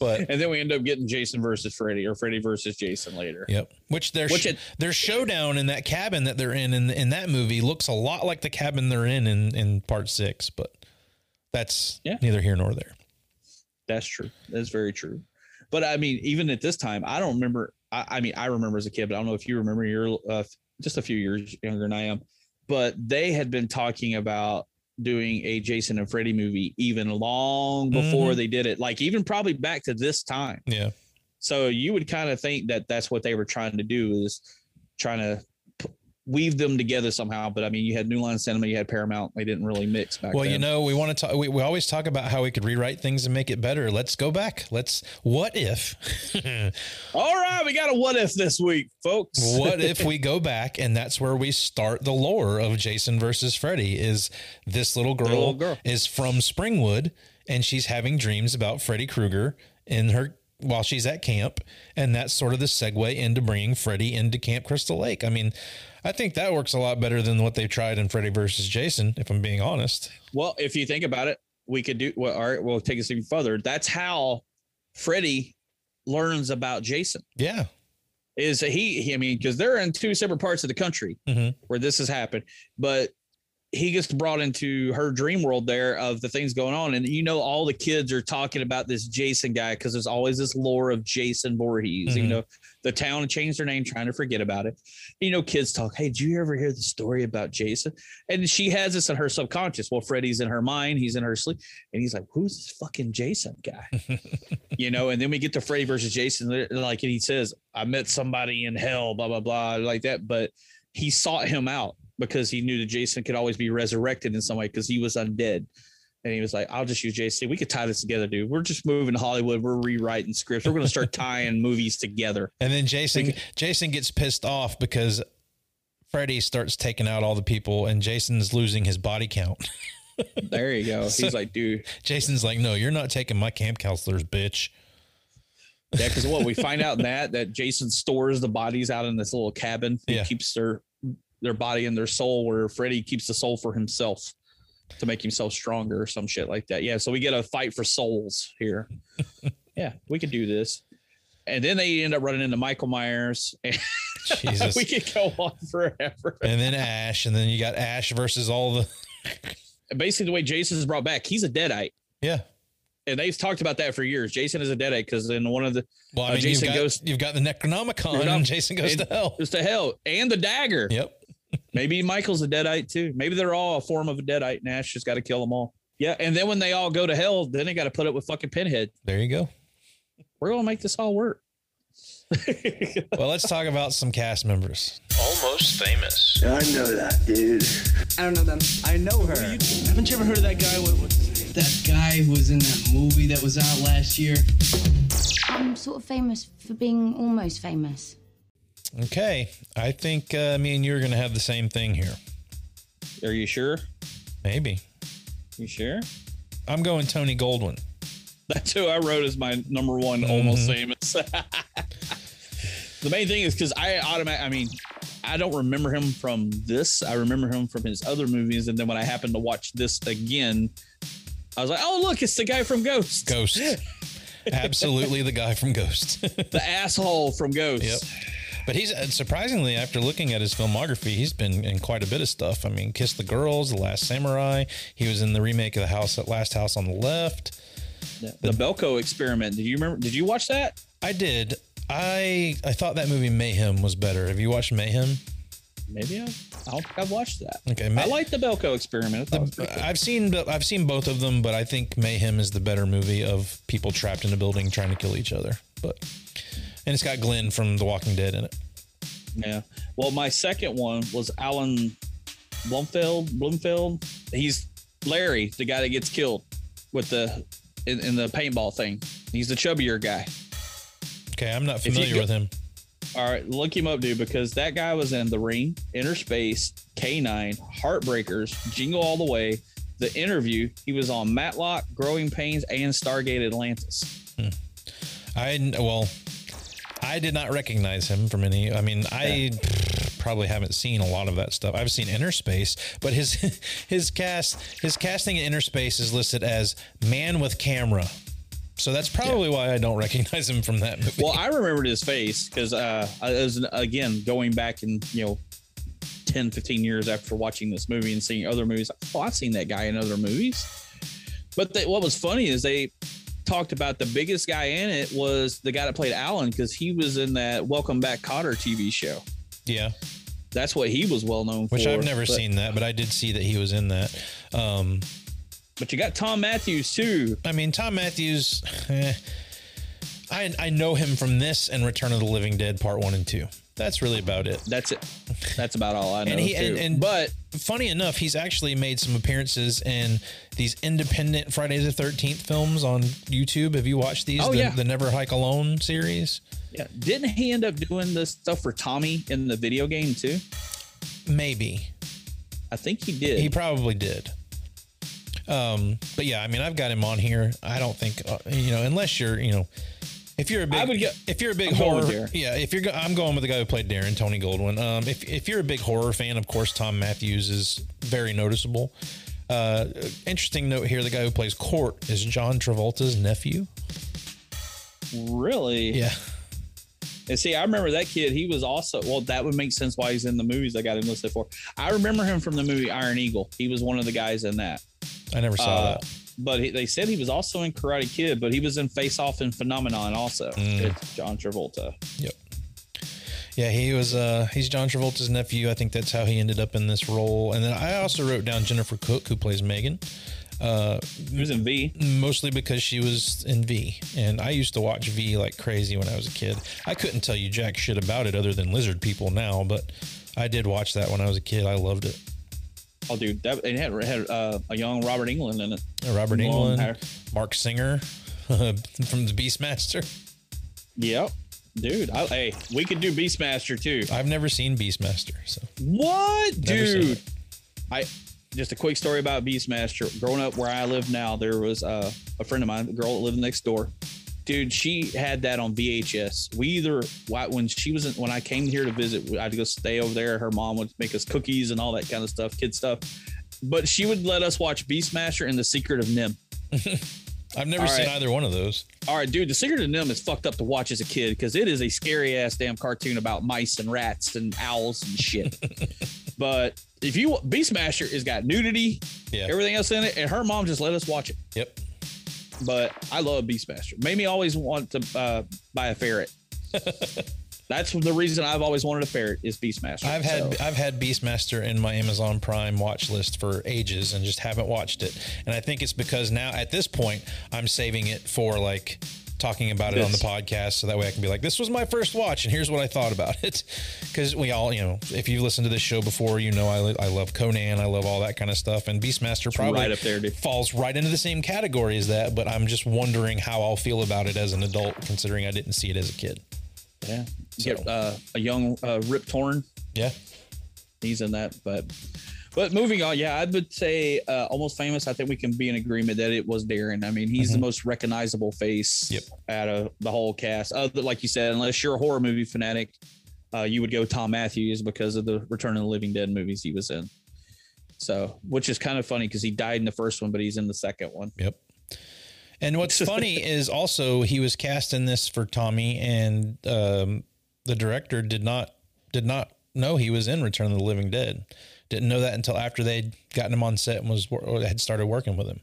but and then we end up getting jason versus freddy or freddy versus jason later Yep. Which their Which it- their showdown in that cabin that they're in, in in that movie looks a lot like the cabin they're in in, in part six, but that's Yeah. neither here nor there. That's true. That's very true. But I mean, even at this time, I don't remember. I, I mean, I remember as a kid, but I don't know if you remember. You're uh, just a few years younger than I am. But they had been talking about doing a Jason and Freddy movie even long before Mhm. they did it. Like even probably back to this time. Yeah. So you would kind of think that that's what they were trying to do is trying to weave them together somehow. But I mean, you had New Line Cinema, you had Paramount. They didn't really mix back Well, then. you know, we want to talk. We, we always talk about how we could rewrite things and make it better. Let's go back. Let's. What if? All right, we got a what if this week, folks. what if we go back and that's where we start the lore of Jason versus Freddy? Is this little girl, little girl. is from Springwood and she's having dreams about Freddy Krueger in her while she's at camp, and that's sort of the segue into bringing Freddy into Camp Crystal Lake. I mean, I think that works a lot better than what they tried in Freddy versus Jason. If I'm being honest. Well, if you think about it, we could do well. All right, we'll take it even further. That's how Freddy learns about Jason. Yeah. Is he? he I mean, because they're in two separate parts of the country Mhm. where this has happened, but he gets brought into her dream world there of the things going on, and you know, all the kids are talking about this Jason guy because there's always this lore of Jason Voorhees. You Mhm. know, the town changed their name, trying to forget about it. You know, kids talk, "Hey, did you ever hear the story about Jason?" And she has this in her subconscious. Well, Freddy's in her mind, he's in her sleep, and he's like, "Who's this fucking Jason guy?" you know. And then we get to Freddy versus Jason, like, and he says, "I met somebody in hell," blah blah blah, like that. But he sought him out because he knew that Jason could always be resurrected in some way because he was undead. And he was like, I'll just use JC. We could tie this together, dude. We're just moving to Hollywood. We're rewriting scripts. We're going to start tying movies together. And then Jason Jason gets pissed off because Freddy starts taking out all the people and Jason's losing his body count. There you go. So- He's like, dude. Jason's like, "No, you're not taking my camp counselors, bitch." Yeah, because what we find out in that that Jason stores the bodies out in this little cabin. He Yeah. keeps their their body and their soul, where Freddy keeps the soul for himself to make himself stronger or some shit like that. Yeah, so we get a fight for souls here. yeah, we could do this. And then they end up running into Michael Myers. And Jesus. we could go on forever. and then Ash, and then you got Ash versus all the Basically, the way Jason is brought back, he's a deadite. yeah. And they've talked about that for years. Jason is a deadite because in one of the Well, I Uh, Jason you've got, goes- you've got the Necronomicon, Necronom- and Jason goes and- to hell. goes to hell and the dagger. Yep. Maybe Michael's a deadite too. Maybe they're all a form of a deadite. Nash just got to kill them all. Yeah, and then when they all go to hell, then they got to put up with fucking Pinhead. There you go. We're gonna make this all work. Well, let's talk about some cast members. Almost famous. I know that, dude. I don't know them. I know her. You, Haven't you ever heard of that guy? What, what's? That guy who was in that movie that was out last year. I'm sort of famous for being almost famous. Okay, I think uh, me and you are going to have the same thing here. Are you sure? Maybe. You sure? I'm going Tony Goldwyn. That's who I wrote as my number one almost famous. the main thing is because I automatic. I mean, I don't remember him from this. I remember him from his other movies, and then when I happened to watch this again, I was like, "Oh, look, it's the guy from Ghost, Ghost. Absolutely the guy from Ghost. the asshole from Ghost." Yep. But he's uh, surprisingly, after looking at his filmography, he's been in quite a bit of stuff. I mean, Kiss the Girls, The Last Samurai. He was in the remake of the House at Last House on the Left. The Belko experiment. Did you remember? Did you watch that? I did. I I thought that movie Mayhem was better. Have you watched Mayhem? Maybe I, I don't think I've watched that. Okay, I like the Belko experiment. I thought it was pretty cool. I've seen I've seen both of them, but I think Mayhem is the better movie of people trapped in a building trying to kill each other. But and it's got Glenn from The Walking Dead in it. Yeah. Well, my second one was Alan Blumenfeld. Blumenfeld. He's Larry, the guy that gets killed with the in, in the paintball thing. He's the chubbier guy. Okay, I'm not familiar go- with him. All right, look him up, dude, because that guy was in The Ring, Inner Space, K9, Heartbreakers, Jingle All the Way, The Interview. He was on Matlock, Growing Pains, and Stargate Atlantis. Hmm. I well, I did not recognize him from any. I mean, I probably haven't seen a lot of that stuff. I've seen Inner Space, but his his cast his casting in Inner Space is listed as man with camera. So that's probably why I don't recognize him from that movie. Well, I remembered his face because uh, I was again going back and you know 10, 15 years after watching this movie and seeing other movies. Oh, I've seen that guy in other movies. But they, what was funny is they talked about the biggest guy in it was the guy that played Alan because he was in that Welcome Back Kotter TV show. yeah, That's what he was well known for. which I've never But- seen that, but I did see that he was in that. Um, But you got Tom Matthews too. I mean, Tom Matthews. eh, I I know him from this and Return of the Living Dead Part One and Two. That's really about it. That's it. That's about all I know. And he too. and, and but funny enough, he's actually made some appearances in these independent Friday the Thirteenth films on YouTube. Have you watched these? Oh, the, yeah. the Never Hike Alone series. yeah, didn't he end up doing this stuff for Tommy in the video game too? Maybe I think he did. he probably did. Um, but yeah, I mean, I've got him on here. I don't think uh, you know, unless you're, you know, if you're a big, I would go- if you're a big I'm horror, with yeah, if you're, go, I'm going with the guy who played Darren, Tony Goldwyn. Um, if if you're a big horror fan, of course, Tom Matthews is very noticeable. Uh, interesting note here: the guy who plays Cort is John Travolta's nephew. really? Yeah, And see, I remember that kid. He was also well. That would make sense why he's in the movies I got him listed for. I remember him from the movie Iron Eagle. He was one of the guys in that. I never saw Uh, that. But he, they said he was also in Karate Kid, but he was in Face Off and Phenomenon also. Mm. It's John Travolta. Yep. Yeah, he was. Uh, he's John Travolta's nephew. I think that's how he ended up in this role. And then I also wrote down Jennifer Cooke, who plays Megan. Uh, He was in V. mostly because she was in V. And I used to watch V like crazy when I was a kid. I couldn't tell you jack shit about it other than lizard people now, but I did watch that when I was a kid. I loved it. Oh, dude, that it had had uh, a young Robert Englund in it. Robert Long Englund, hair. Marc Singer from the Beastmaster. Yep, dude. I, hey, we could do Beastmaster too. I've never seen Beastmaster, so What, Never dude? I just a quick story about Beastmaster. Growing up where I live now, there was uh, a friend of mine, a girl that lived next door. Dude, she had that on VHS. We either when she was in, when I came here to visit, I'd go stay over there. Her mom would make us cookies and all that kind of stuff, kid stuff. But she would let us watch Beastmaster and The Secret of NIMH. I've never All seen right. either one of those. All right, dude, The Secret of NIMH is fucked up to watch as a kid because it is a scary ass damn cartoon about mice and rats and owls and shit. but if you Beastmaster has got nudity, Yeah. everything else in it, and her mom just let us watch it. Yep. But I love Beastmaster. Made me always want to uh, buy a ferret. That's the reason I've always wanted a ferret is Beastmaster. I've had So, I've had Beastmaster in my Amazon Prime watch list for ages and just haven't watched it. And I think it's because now at this point I'm saving it for like talking about it on the podcast so that way I can be like this was my first watch and here's what I thought about it. Cuz we all, you know, if you've listened to this show before, you know I li- I love Conan, I love all that kind of stuff and Beastmaster probably right up there, dude. falls right into the same category as that, but I'm just wondering how I'll feel about it as an adult considering I didn't see it as a kid. yeah, get uh, a young uh, Rip Torn. Yeah. he's in that. But but moving on, yeah, I would say uh, almost famous. I think we can be in agreement that it was Darren. I mean, he's the most recognizable face Yep. out of the whole cast. Other like you said, unless you're a horror movie fanatic, uh, you would go Tom Matthews because of the Return of the Living Dead movies he was in. So, which is kind of funny because he died in the first one, but he's in the second one. Yep. And what's funny is also he was cast in this for Tommy, and um, the director did not did not know he was in Return of the Living Dead. Didn't know that until after they'd gotten him on set and was or had started working with him.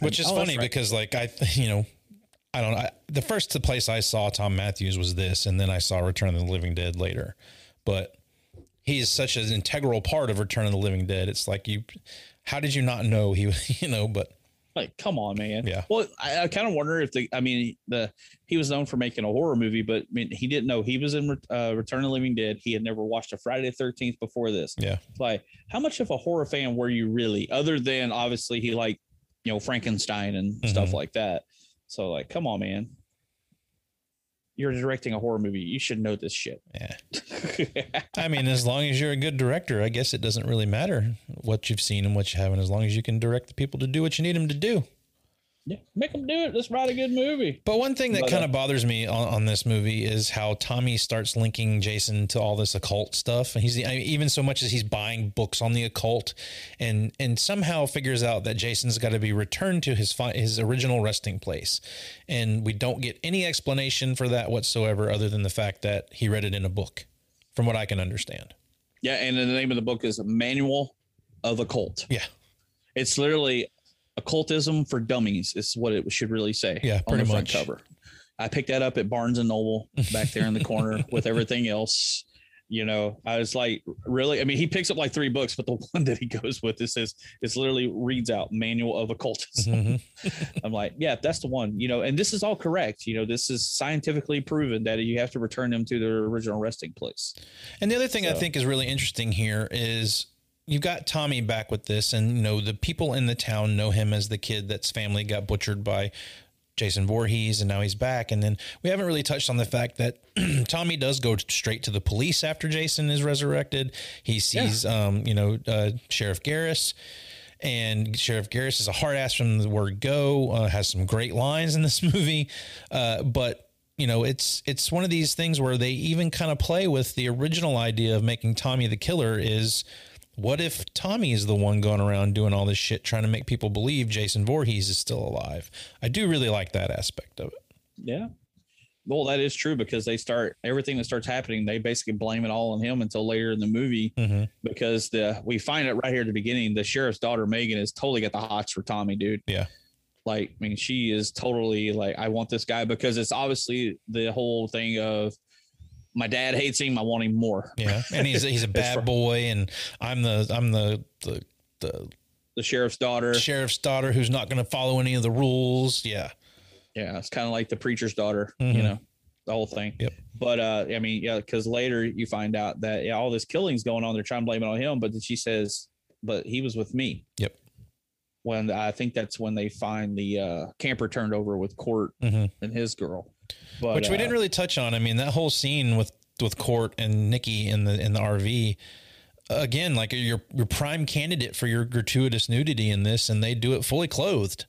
Which is Oh, funny right. because like I you know I don't know I, the first place I saw Tom Matthews was this, and then I saw Return of the Living Dead later, but. He is such an integral part of Return of the Living Dead. It's like you, how did you not know he, was you know? But Like, come on, man. Yeah. Well, I, I kind of wonder if the, I mean, the he was known for making a horror movie, but I mean, he didn't know he was in uh, Return of the Living Dead. He had never watched a Friday the Thirteenth before this. yeah, like, how much of a horror fan were you really? Other than obviously he liked, you know, Frankenstein and stuff Mhm. like that. So, like, come on, man. You're directing a horror movie. You should know this shit. yeah. I mean, as long as you're a good director, I guess it doesn't really matter what you've seen and what you haven't, as long as you can direct the people to do what you need them to do. Yeah, make them do it. Let's write a good movie. But one thing that kind of bothers me on, on this movie is how Tommy starts linking Jason to all this occult stuff, and he's I mean, even so much as he's buying books on the occult, and and somehow figures out that Jason's got to be returned to his fi- his original resting place, and we don't get any explanation for that whatsoever, other than the fact that he read it in a book, from what I can understand. Yeah, and the name of the book is Manual of Occult. Yeah. It's literally occultism for dummies is what it should really say Yeah, on the pretty front much. cover. I picked that up at Barnes and Noble back there in the corner with everything else. You know, I was like, really? I mean, he picks up like three books, but the one that he goes with it says it's literally reads out Manual of Occultism. Mhm. I'm like, yeah, that's the one. You know, and this is all correct. You know, this is scientifically proven that you have to return them to their original resting place. And the other thing I think is really interesting here is you've got Tommy back with this, and you know the people in the town know him as the kid that's family got butchered by Jason Voorhees, and now he's back. And then we haven't really touched on the fact that Tommy does go straight to the police after Jason is resurrected. He sees, um, you know, uh, Sheriff Garris. And Sheriff Garris is a hard ass from the word go. Uh, has some great lines in this movie, uh, but you know it's it's one of these things where they even kind of play with the original idea of making Tommy the killer. Is what if Tommy is the one going around doing all this shit, trying to make people believe Jason Voorhees is still alive? I do really like that aspect of it. Yeah. Well, that is true because they start everything that starts happening. They basically blame it all on him until later in the movie Mhm. because the we find it right here at the beginning. The sheriff's daughter Megan is totally got the hots for Tommy, dude. Yeah. Like, I mean, she is totally like, I want this guy because it's obviously the whole thing of my dad hates him. I want him more. Yeah, and he's he's a bad boy, and I'm the I'm the the the The sheriff's daughter. sheriff's daughter who's not going to follow any of the rules. Yeah, Yeah, it's kind of like the preacher's daughter, Mhm. you know, the whole thing. Yep. But uh, I mean, yeah, because later you find out that yeah, all this killing's going on. They're trying to blame it on him, but then she says, "But he was with me." Yep. When I think that's when they find the uh, camper turned over with Cort Mhm. and his girl. But, which we uh, didn't really touch on. I mean, that whole scene with with Cort and Nikki in the in the RV. Again, like your your prime candidate for your gratuitous nudity in this, and they do it fully clothed.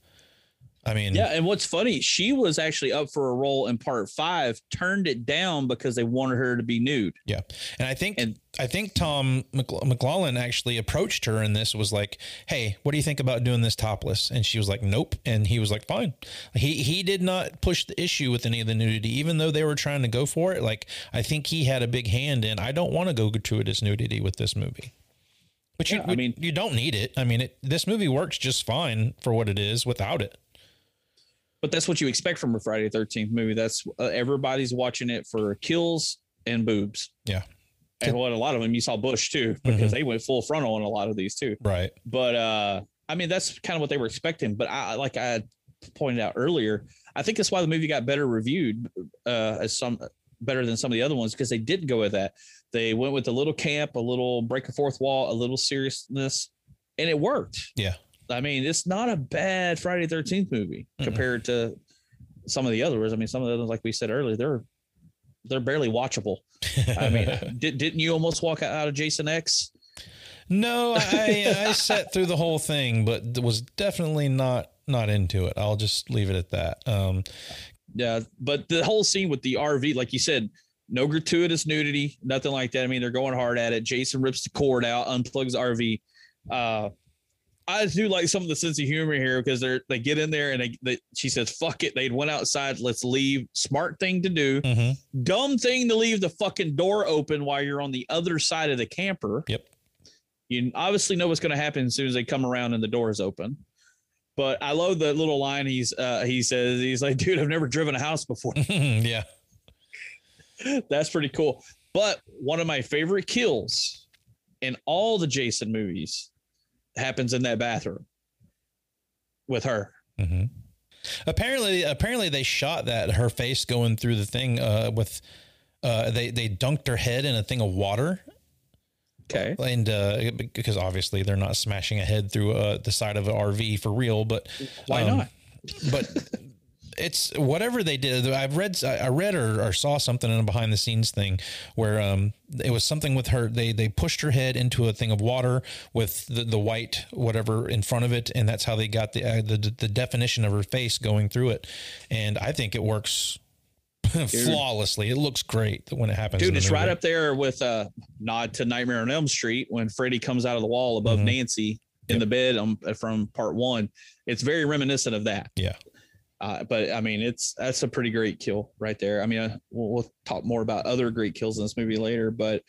I mean, Yeah, and what's funny, she was actually up for a role in part five, turned it down because they wanted her to be nude. Yeah, and I think And- I think Tom McL- McLoughlin actually approached her, and this was like, "Hey, what do you think about doing this topless?" And she was like, "Nope," and he was like, "Fine." He he did not push the issue with any of the nudity, even though they were trying to go for it. Like I think he had a big hand in. I don't want to go gratuitous nudity with this movie. But you, Yeah, I mean- you don't need it. I mean, it, this movie works just fine for what it is without it. But that's what you expect from a Friday 13th movie. That's uh, everybody's watching it for kills and boobs. Yeah. And what a lot of them you saw Bush too, because they went full frontal on a lot of these too. Right. But uh, I mean, that's kind of what they were expecting. But I, like I pointed out earlier, I think that's why the movie got better reviewed uh, as some better than some of the other ones because they didn't go with that. They went with a little camp, a little break a fourth wall, a little seriousness, and it worked. Yeah. I mean, it's not a bad Friday Thirteenth movie Mm-mm. compared to some of the others. I mean, some of the others, like we said earlier, they're they're barely watchable. I mean, did, didn't you almost walk out of Jason X? No, I I sat through the whole thing, but was definitely not not into it. I'll just leave it at that. Um, Yeah, but the whole scene with the RV, like you said, no gratuitous nudity, nothing like that. I mean, they're going hard at it. Jason rips the cord out, unplugs the RV. Uh, I do like some of the sense of humor here because they're they get in there and they, they she says fuck it. They went outside. Let's leave. Smart thing to do. mhm. Dumb thing to leave the fucking door open while you're on the other side of the camper. Yep. You obviously know what's going to happen as soon as they come around and the door is open. But I love the little line he's uh, he says he's like, dude, I've never driven a house before. yeah. That's pretty cool. But one of my favorite kills in all the Jason movies happens in that bathroom with her. hmm Apparently, apparently they shot that her face going through the thing uh, with. Uh, they they dunked her head in a thing of water, Okay. and uh, because obviously they're not smashing a head through uh, the side of an RV for real, but Why um, not? but it's whatever they did. I've read, I read or, or saw something in a behind the scenes thing where um, it was something with her. They they pushed her head into a thing of water with the, the white whatever in front of it, and that's how they got the, uh, the the definition of her face going through it. And I think it works flawlessly. It looks great when it happens. Dude, it's right up there with a nod to Nightmare on Elm Street when Freddy comes out of the wall above Mhm. Nancy in Yep. the bed um, from part one. It's very reminiscent of that. Yeah. Uh, but I mean, it's that's a pretty great kill right there. I mean, uh, we'll, we'll talk more about other great kills in this movie later, but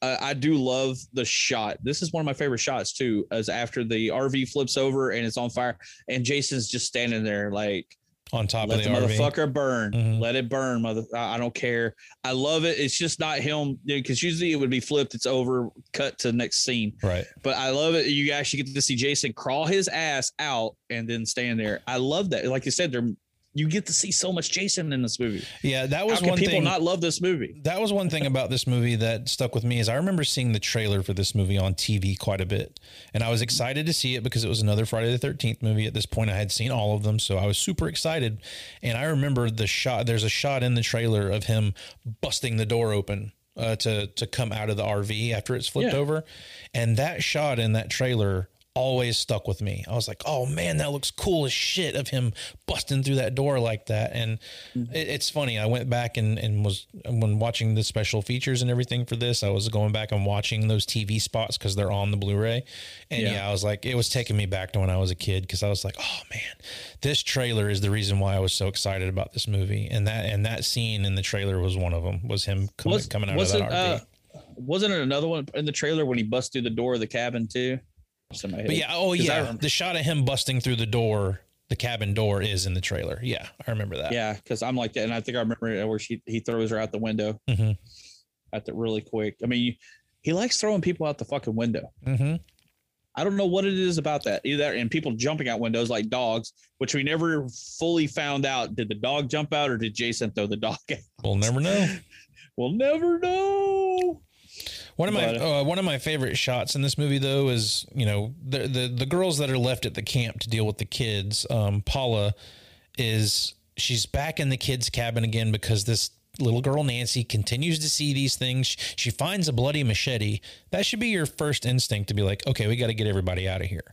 uh, I do love the shot. This is one of my favorite shots too, as after the RV flips over and it's on fire, and Jason's just standing there like on top Let of the, the, motherfucker burn. Mhm. Let it burn, mother. I, I don't care. I love it. It's just not him because usually it would be flipped. It's over, cut to the next scene. Right. But I love it. You actually get to see Jason crawl his ass out and then stand there. I love that. Like you said, there you get to see so much Jason in this movie. Yeah, that was How can one people thing. not love this movie? that was one thing about this movie that stuck with me is I remember seeing the trailer for this movie on TV quite a bit, and I was excited to see it because it was another Friday the Thirteenth movie. At this point, I had seen all of them, so I was super excited. And I remember the shot. There's a shot in the trailer of him busting the door open. Uh, to to come out of the RV after it's flipped Yeah. over, and that shot in that trailer always stuck with me. I was like, "Oh man, that looks cool as shit!" Of him busting through that door like that, and it, it's funny. I went back and, and was when watching the special features and everything for this. I was going back and watching those TV spots because they're on the Blu-ray, and yeah. Yeah. I was like, it was taking me back to when I was a kid because I was like, "Oh man, this trailer is the reason why I was so excited about this movie." And that and that scene in the trailer was one of them. Was him coming, Was- coming out of that RV. uh, wasn't it another one in the trailer when he busts through the door of the cabin too? Somebody But yeah, oh yeah, the shot of him busting through the door, the cabin door, is in the trailer. Yeah, I remember that. Yeah, because I'm like that, and I think I remember where she he throws her out the window Mhm. at the really quick. I mean, he likes throwing people out the fucking window. hmm I don't know what it is about that either, and people jumping out windows like dogs, which we never fully found out. Did the dog jump out, or did Jason throw the dog out? We'll never know. We'll never know. One of my But- uh, one of my favorite shots in this movie, though, is you know the the the girls that are left at the camp to deal with the kids. Um, Paula is she's back in the kids' cabin again because this little girl Nancy continues to see these things. She finds a bloody machete. That should be your first instinct to be like, okay, we got to get everybody out of here.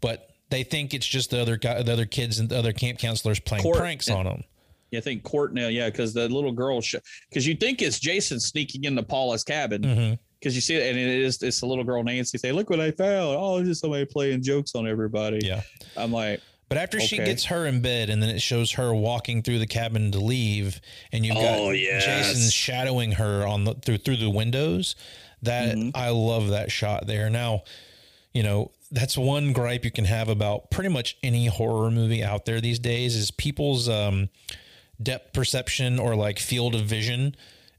But they think it's just the other guy, the other kids and the other camp counselors playing Cort- pranks on them. Yeah, I think Cort now, yeah, because the little girl, because you think it's Jason sneaking into Paula's cabin, because you see it, and it is it's the little girl Nancy say, "Look what I found! Oh, it's just somebody playing jokes on everybody." Yeah. I'm like, But after she gets her in bed, and then it shows her walking through the cabin to leave, and you've got Oh, yes. Jason shadowing her on the through through the windows. That Mm-hmm. I love that shot there. Now, you know that's one gripe you can have about pretty much any horror movie out there these days is people's um, depth perception or like field of vision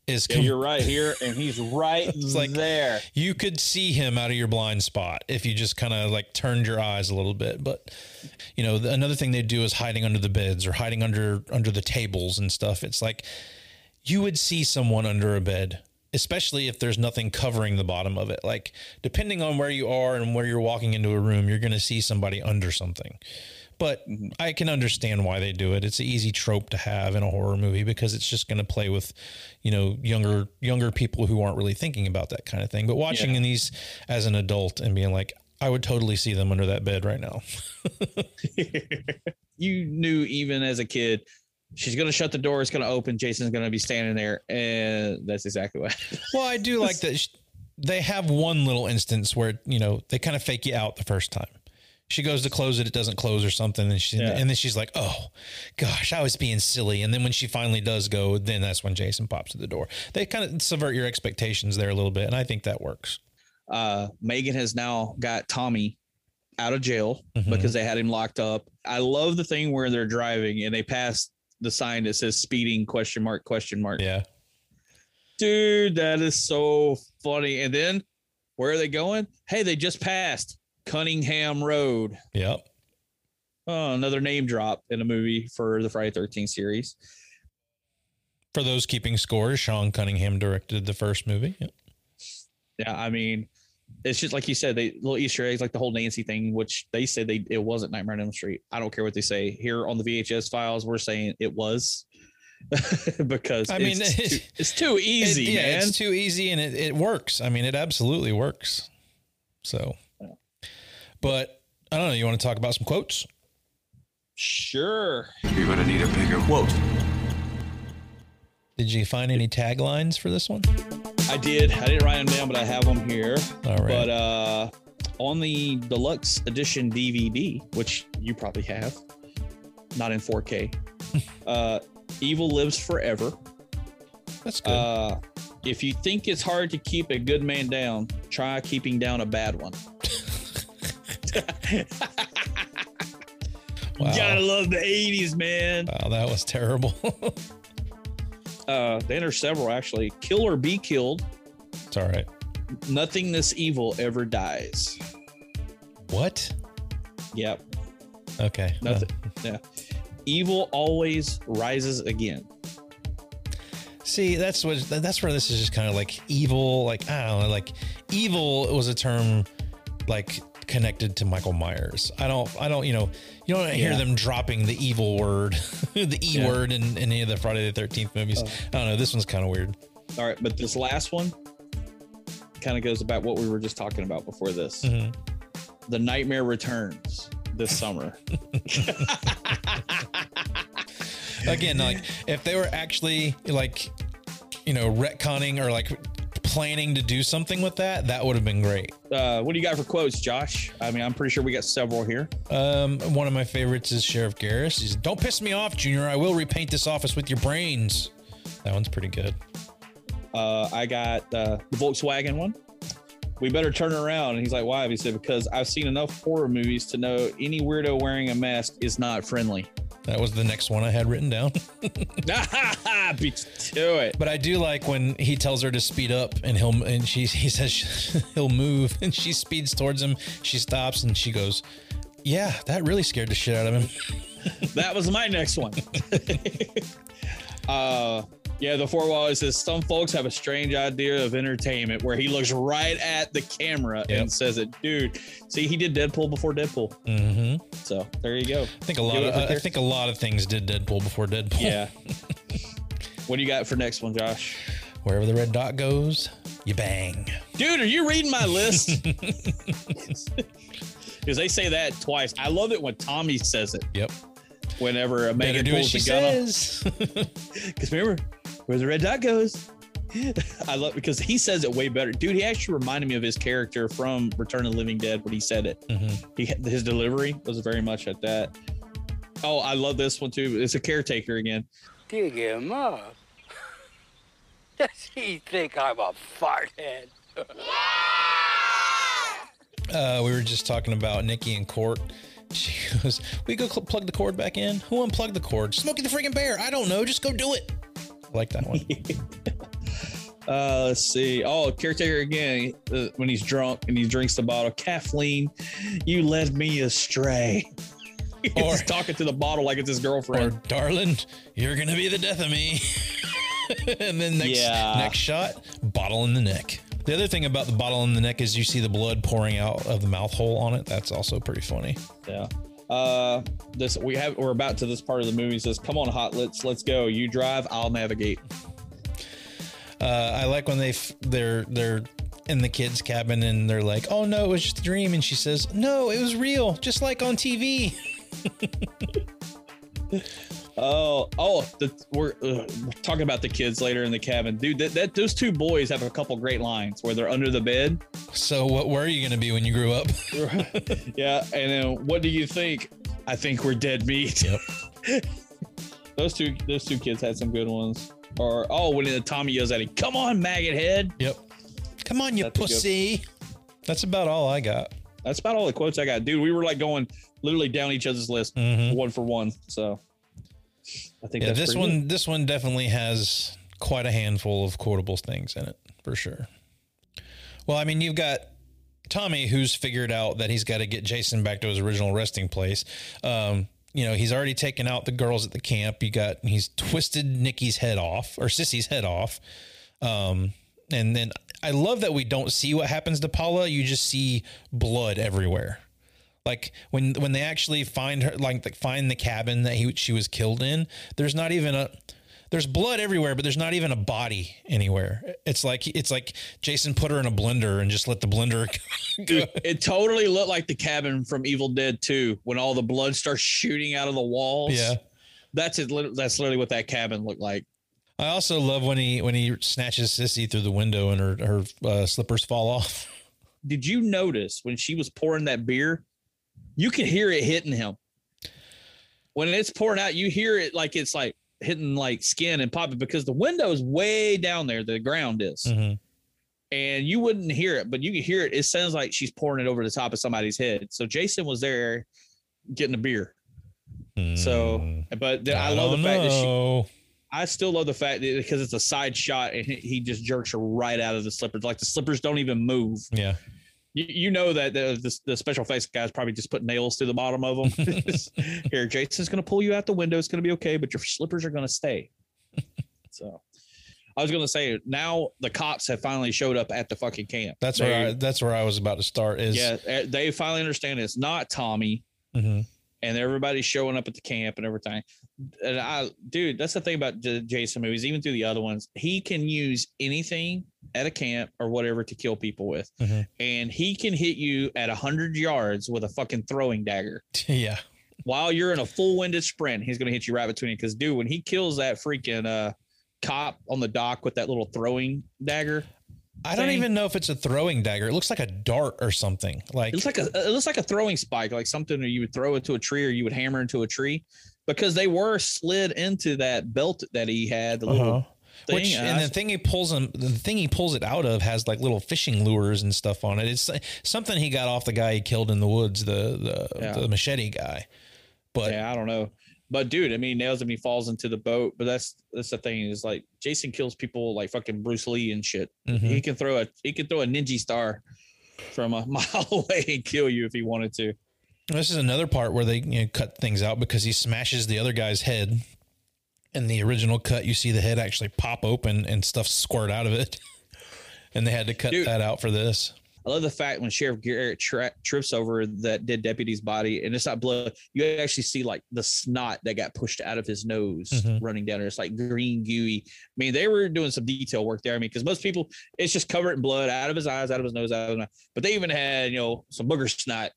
is yeah, com- you're right here, and he's right like- there. you could see him out of your blind spot if you just kind of like turned your eyes a little bit but you know the, another thing they do is hiding under the beds or hiding under under the tables and stuff. It's like you would see someone under a bed especially if there's nothing covering the bottom of it. Like depending on where you are and where you're walking into a room you're going to see somebody under something but mm-hmm. I can understand why they do it. It's an easy trope to have in a horror movie because it's just going to play with, you know, younger younger people who aren't really thinking about that kind of thing. But watching Yeah. these as an adult and being like, I would totally see them under that bed right now. you knew even as a kid, she's gonna shut the door, it's gonna open, Jason's gonna be standing there, and that's exactly what. Well, I do like that they have one little instance where you know they kind of fake you out the first time. She goes to close it, it doesn't close or something, and she Yeah. and then she's like, "Oh, gosh, I was being silly." And then when she finally does go, then that's when Jason pops to the door. They kind of subvert your expectations there a little bit, and I think that works. uh, Megan has now got Tommy out of jail Mhm. because they had him locked up. I love the thing where they're driving and they pass the sign that says speeding question mark question mark. Yeah, Dude, that is so funny. And then where are they going? Hey, they just passed Cunningham Road. yep. Oh, another name drop in a movie for the Friday 13 series. For those keeping score, Sean Cunningham directed the first movie. Yep. Yeah, I mean, it's just like you said, they little Easter eggs, like the whole Nancy thing, which they said they it wasn't Nightmare on Elm Street. I don't care what they say here on the VHS files. We're saying it was because I mean, it's, too, it's too It- easy, yeah, man. it's too easy, and it, it works. I mean, it absolutely works. So, but I don't know. You want to talk about some quotes? sure. You're gonna need a bigger quote. Did you find any taglines for this one? I did. I didn't write them down, but I have them here. All right. But uh, on the deluxe edition DVD, which you probably have, not in 4K, uh, Evil Lives Forever. That's good. Uh, if you think it's hard to keep a good man down, try keeping down a bad one. Wow. You gotta love the 80s, man. Wow, that was terrible. Uh, then there's several actually. Kill or be killed. it's all right. Nothing this evil ever dies. What? Yep. Okay. Nothing. Yeah. Evil always rises again. See, that's what that's where this is just kind of like evil. Like I don't know, like evil was a term like connected to Michael Myers. I don't, I don't, you know, you don't hear Yeah. them dropping the evil word, the E Yeah. word in, in any of the Friday the Thirteenth movies. Oh. I don't know. This one's kind of weird. All right, but this last one kind of goes about what we were just talking about before this. Mhm. The Nightmare Returns this summer. Again, like if they were actually like, you know, retconning or like planning to do something with that, that would have been great. Uh, what do you got for quotes, Josh? I mean, I'm pretty sure we got several here. Um, one of my favorites is Sheriff Garris. He's, "Don't piss me off, Junior. I will repaint this office with your brains." That one's pretty good. Uh, I got uh, the Volkswagen one. We better turn around. And he's like, why? He said, because I've seen enough horror movies to know any weirdo wearing a mask is not friendly. That was the next one I had written down. Beat to it. But I do like when he tells her to speed up, and he'll and she he says he'll move, and she speeds towards him. She stops, and she goes, "Yeah, that really scared the shit out of him." That was my next one. uh, yeah, the four wall says some folks have a strange idea of entertainment where he looks right at the camera Yep. and says it, dude. See, he did Deadpool before Deadpool. Mm-hmm. So there you go. I think a lot of I think a lot of things did Deadpool before Deadpool. Yeah. what do you got for next one, Josh? Wherever the red dot goes, you bang. Dude, are you reading my list? Because they say that twice. I love it when Tommy says it. Yep. Whenever Megan pulls the gun says. Because remember, where the red dot goes. I love because he says it way better, dude. He actually reminded me of his character from Return of the Living Dead when he said it. Mhm. He his delivery was very much at that. Oh, I love this one too. It's a caretaker again. Dig him up. Does he think I'm a fart head? Uh, we were just talking about Nikki and Cort. She goes, "We go cl- plug the cord back in. Who unplugged the cord? Smokey the freaking bear. I don't know. Just go do it." I like that one. Uh, let's see. Oh, caretaker again. Uh, when he's drunk and he drinks the bottle. Kathleen, you led me astray. Or- He's talking to the bottle like it's his girlfriend. or, darling, you're gonna be the death of me. and then next Yeah. next shot, bottle in the neck. The other thing about the bottle in the neck is you see the blood pouring out of the mouth hole on it. That's also pretty funny. Yeah. Uh, this we have we're about to this part of the movie. Says, "Come on, hot, let's let's go. You drive, I'll navigate." Uh, I like when they f- they're they're in the kids' cabin and they're like, "Oh no, it was just a dream," and she says, "No, it was real, just like on TV." Oh, oh, the, we're, uh, we're talking about the kids later in the cabin, dude. That, that those two boys have a couple great lines where they're under the bed. So, what were you gonna be when you grew up? yeah, and then what do you think? I think we're dead meat. Yep. those two, those two kids had some good ones. Or oh, when the Tommy yells at him, "Come on, maggot head!" Yep. Come on, you That's pussy. That's about all I got. That's about all the quotes I got, dude. We were like going literally down each other's list, Mhm. one for one. So I think Yeah, that's this one good. this one definitely has quite a handful of quotable things in it for sure. Well, I mean, you've got Tommy who's figured out that he's got to get Jason back to his original resting place. Um, you know, he's already taken out the girls at the camp. You got he's twisted Nikki's head off or Sissy's head off. Um, and then I love that we don't see what happens to Paula. You just see blood everywhere. Like when when they actually find her, like the, find the cabin that he she was killed in. There's not even a there's blood everywhere, but there's not even a body anywhere. It's like it's like Jason put her in a blender and just let the blender. go. Dude, it totally looked like the cabin from Evil Dead 2 when all the blood starts shooting out of the walls. Yeah. That's it. That's literally what that cabin looked like. I also love when he when he snatches Sissy through the window and her her uh, slippers fall off. Did you notice when she was pouring that beer? You can hear it hitting him. When it's pouring out, you hear it like it's like hitting like skin and popping because the window is way down there. The ground is. Mhm. and you wouldn't hear it, but you can hear it. It sounds like she's pouring it over the top of somebody's head. So Jason was there getting a beer. So, but th- I, I love the fact that she. know. I still love the fact that because it's a side shot and he, he just jerks her right out of the slippers. Like the slippers don't even move. Yeah. You, you know that the, the the special face guys probably just put nails through the bottom of them. Here, Jason's going to pull you out the window. It's going to be okay, but your slippers are going to stay. so, I was going to say now the cops have finally showed up at the fucking camp. That's They- where I, that's where I was about to start. Is yeah, eh, they finally understand it's not Tommy, Mhm. and everybody's showing up at the camp and everything. And I, dude, that's the thing about the Jason movies, even through the other ones, he can use anything at a camp or whatever to kill people with, Mhm. and he can hit you at a hundred yards with a fucking throwing dagger. yeah. While you're in a full winded sprint, he's gonna hit you right between it. Because, dude, when he kills that freaking uh cop on the dock with that little throwing dagger, I don't thing. even know if it's a throwing dagger. It looks like a dart or something. Like It looks like a it looks like a throwing spike, like something that you would throw into a tree or you would hammer into a tree, because they were slid into that belt that he had. The Uh-huh. thing. Which and and I- the thing he pulls him, the thing he pulls it out of has like little fishing lures and stuff on it. It's something he got off the guy he killed in the woods, the the, Yeah. the machete guy. But yeah, I don't know. But dude, I mean, nails him. He falls into the boat. But that's that's the thing is like Jason kills people like fucking Bruce Lee and shit. Mhm. He can throw a he can throw a ninja star from a mile away and kill you if he wanted to. This is another part where they you know, cut things out because he smashes the other guy's head. In the original cut, you see the head actually pop open and stuff squirt out of it, and they had to cut Dude. that out for this. I love the fact when Sheriff Garrett tri- trips over that dead deputy's body, and it's not blood. You actually see like the snot that got pushed out of his nose Mhm. running down there. It's like green gooey. I mean, they were doing some detail work there. I mean, because most people, it's just covered in blood out of his eyes, out of his nose, out of his mouth. But they even had you know some booger snot,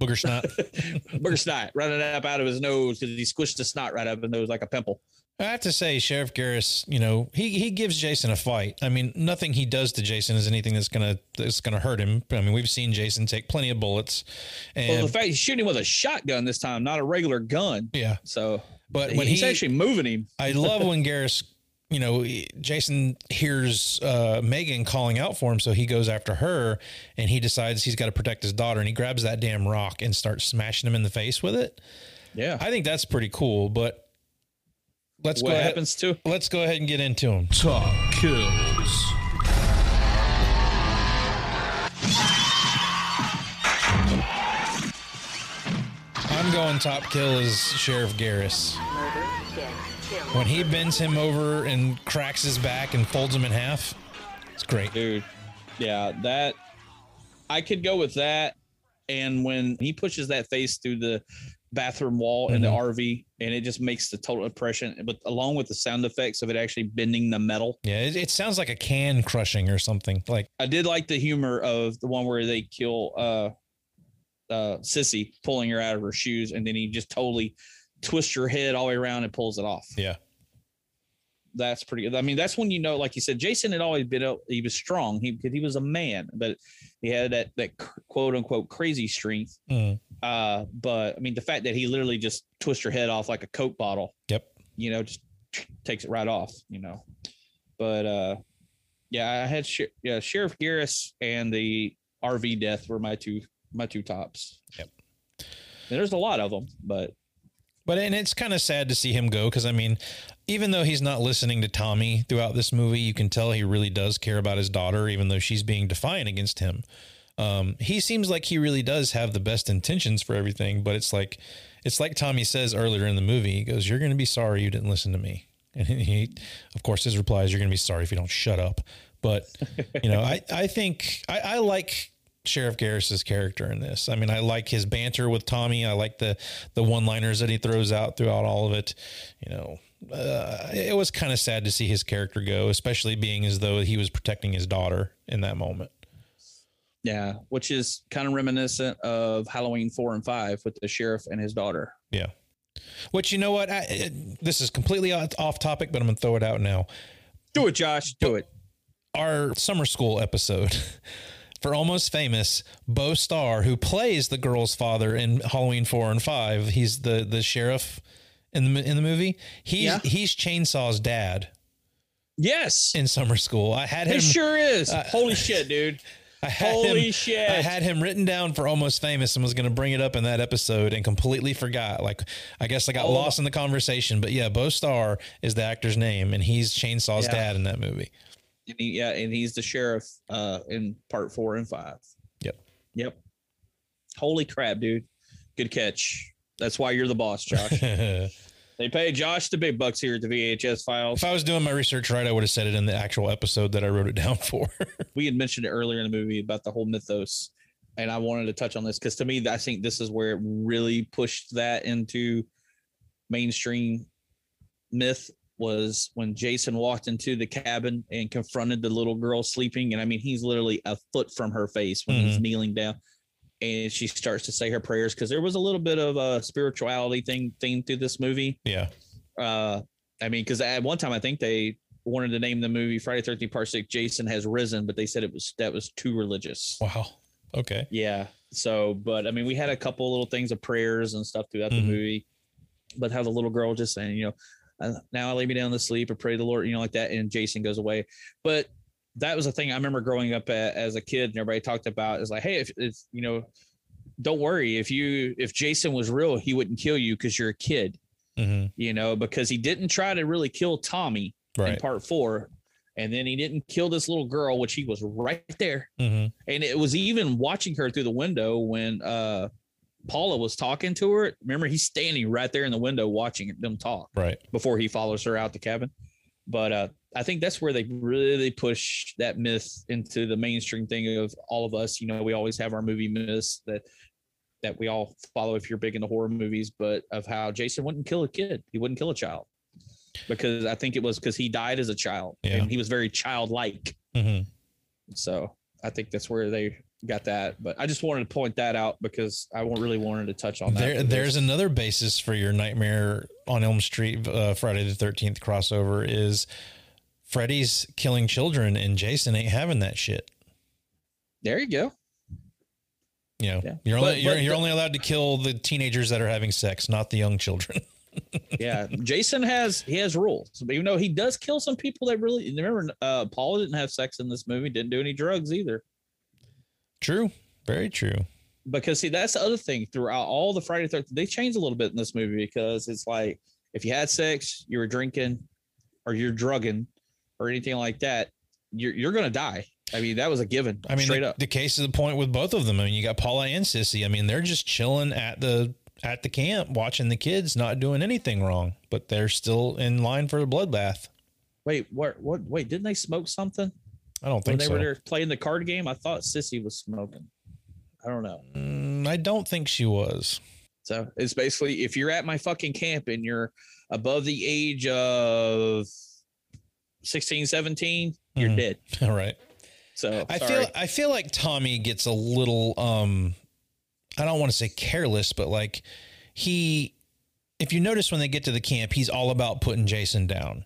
Booger snot. booger snot running up out of his nose because he squished the snot right up his nose like a pimple. I have to say, Sheriff Garris, you know, he he gives Jason a fight. I mean, nothing he does to Jason is anything that's gonna that's gonna hurt him. I mean, we've seen Jason take plenty of bullets, and well, the fact he's shooting him with a shotgun this time, not a regular gun. yeah. So, But when he's he- actually moving him. I love when Garris, you know, Jason hears uh, Megan calling out for him, so he goes after her, and he decides he's got to protect his daughter, and he grabs that damn rock and starts smashing him in the face with it. Yeah. I think that's pretty cool. But let's what go ahead. happens to? Let's go ahead and get into him. Top kills. I'm going top kill is Sheriff Garris. When he bends him over and cracks his back and folds him in half, it's great. dude. Yeah, that I could go with that. And when he pushes that face through the bathroom wall in the Mhm. RV, and it just makes the total impression, but along with the sound effects of it actually bending the metal. Yeah, it, it sounds like a can crushing or something. Like, I did like the humor of the one where they kill uh uh Sissy pulling her out of her shoes, and then he just totally twists your head all the way around and pulls it off. yeah, that's pretty good. I mean, that's when you know, like you said, Jason had always been, he was strong. He because he was a man, but he had that that quote unquote crazy strength. Mm. Uh, but I mean, the fact that he literally just twists your head off like a coke bottle, yep. you know, just takes it right off, you know. But uh, yeah, I had Sher- yeah Sheriff Garris and the RV death were my two my two tops. Yep. And there's a lot of them, but But and it's kind of sad to see him go because I mean, even though he's not listening to Tommy throughout this movie, you can tell he really does care about his daughter, even though she's being defiant against him. Um, he seems like he really does have the best intentions for everything, but it's like it's like Tommy says earlier in the movie. He goes, "You're going to be sorry you didn't listen to me," and he, of course, his reply is, "You're going to be sorry if you don't shut up." But you know, I I think I, I like Sheriff Garris's character in this. I mean, I like his banter with Tommy. I like the the one liners that he throws out throughout all of it. You know, uh, it was kind of sad to see his character go, especially being as though he was protecting his daughter in that moment. Yeah, which is kind of reminiscent of Halloween four and five with the sheriff and his daughter. Yeah. Which you know what? I, it, this is completely off off topic, but I'm gonna throw it out now. Do it, Josh. Do it. Our summer school episode for Almost Famous, Beau Starr, who plays the girl's father in Halloween four and five, he's the the sheriff in the in the movie. He's Yeah. he's Chainsaw's dad Yes, in summer school. I had him. it sure is. Uh, Holy shit, dude! I had Holy him, shit. I had him written down for almost famous and was going to bring it up in that episode and completely forgot. Like, I guess I got Oh. lost in the conversation. But yeah, Beau Starr is the actor's name, and he's Chainsaw's Yeah. dad in that movie. And he, yeah, and he's the sheriff uh, in part four and five. Yep. Yep. Holy crap, dude! Good catch. That's why you're the boss, Josh. they pay Josh the big bucks here at the VHS files. If I was doing my research right, I would have said it in the actual episode that I wrote it down for. we had mentioned it earlier in the movie about the whole mythos, and I wanted to touch on this because to me, I think this is where it really pushed that into mainstream myth was when Jason walked into the cabin and confronted the little girl sleeping. And I mean, he's literally a foot from her face when he's Mhm. kneeling down. And she starts to say her prayers because there was a little bit of a spirituality thing theme through this movie. yeah. Uh, I mean, because at one time I think they wanted to name the movie Friday Thirteenth Part Six. Jason has risen, but they said it was that was too religious. Wow. Okay. Yeah. So, but I mean, we had a couple little things of prayers and stuff throughout Mhm. the movie, but how the little girl just saying, you know, "Uh, now I lay me down to sleep and pray to the Lord, you know, like that, and Jason goes away. But that was a thing I remember growing up a, as a kid, and everybody talked about is like, hey, if it's you know, don't worry if you if Jason was real, he wouldn't kill you because you're a kid, hmm you know, because he didn't try to really kill Tommy in part four. And then he didn't kill this little girl, which he was right there hmm and it was even watching her through the window when uh Paula was talking to her. Remember, he's standing right there in the window watching them talk Right. before he follows her out the cabin. But uh I think that's where they really push that myth into the mainstream thing of all of us. You know, we always have our movie myths that that we all follow if you're big into horror movies, but of how Jason wouldn't kill a kid, he wouldn't kill a child because I think it was because he died as a child Yeah. and he was very childlike. hmm So I think that's where they got that. But I just wanted to point that out because I really wanted to touch on that. There, there's another basis for your Nightmare on Elm Street uh, Friday the 13th crossover is Freddy's killing children and Jason ain't having that shit. there you go. You know, Yeah. you're But- only you're, but you're the- only allowed to kill the teenagers that are having sex, not the young children. Yeah, Jason has he has rules. But even though he does kill some people that really remember, uh, Paula didn't have sex in this movie, didn't do any drugs either. True, very true. Because see, that's the other thing throughout all the Friday Thirteenth, they changed a little bit in this movie because it's like if you had sex, you were drinking, or you're drugging, or anything like that, you're you're gonna die. I mean, that was a given. I mean, straight the, up. the case is the point with both of them. I mean, you got Paula and Sissy. I mean, they're just chilling at the at the camp, watching the kids, not doing anything wrong, but they're still in line for a bloodbath. Wait, what? What? Wait, didn't they smoke something I don't think when they so. were there playing the card game? I thought Sissy was smoking. I don't know. Mm, I don't think she was. So it's basically if you're at my fucking camp and you're above the age of 16, 17, you're Mhm. dead. All right. So I sorry. feel I feel like Tommy gets a little um I don't want to say careless, but like he if you notice when they get to the camp, he's all about putting Jason down.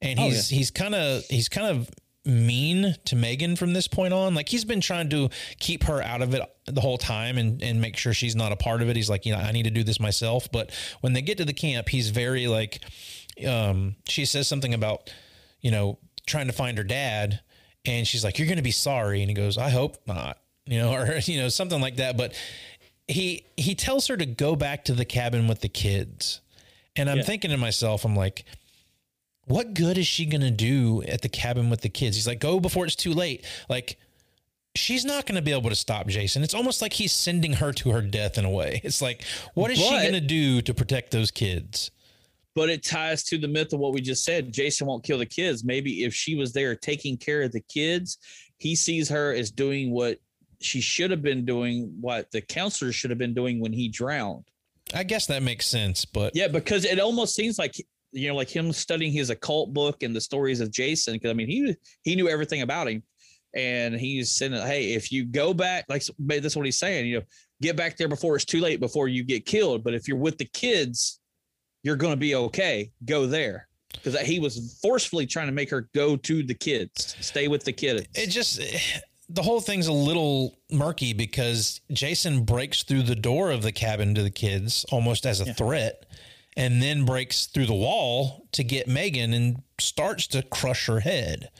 And Oh, he's he's kind of he's kind of mean to Megan from this point on. Like he's been trying to keep her out of it the whole time and and make sure she's not a part of it. He's like, you know, I need to do this myself. But when they get to the camp, he's very like um she says something about, you know, trying to find her dad and she's like, You're gonna be sorry. And he goes, I hope not, you know, or you know, something like that. But he he tells her to go back to the cabin with the kids. And I'm Yeah. thinking to myself, I'm like, what good is she gonna do at the cabin with the kids? He's like, go before it's too late. Like, she's not gonna be able to stop Jason. It's almost like he's sending her to her death in a way. It's like, what is she gonna do to protect those kids? but it ties to the myth of what we just said. Jason won't kill the kids. Maybe if she was there taking care of the kids, he sees her as doing what she should have been doing, what the counselor should have been doing when he drowned. I guess that makes sense, but Yeah, because it almost seems like you know, like him studying his occult book and the stories of Jason. Because I mean, he he knew everything about him, and he's saying, "Hey, if you go back, like that's what he's saying. You know, get back there before it's too late, before you get killed. But if you're with the kids, you're going to be okay. Go there." Because he was forcefully trying to make her go to the kids, stay with the kids. it just eh, the whole thing's a little murky because Jason breaks through the door of the cabin to the kids almost as a threat and then breaks through the wall to get Megan and starts to crush her head.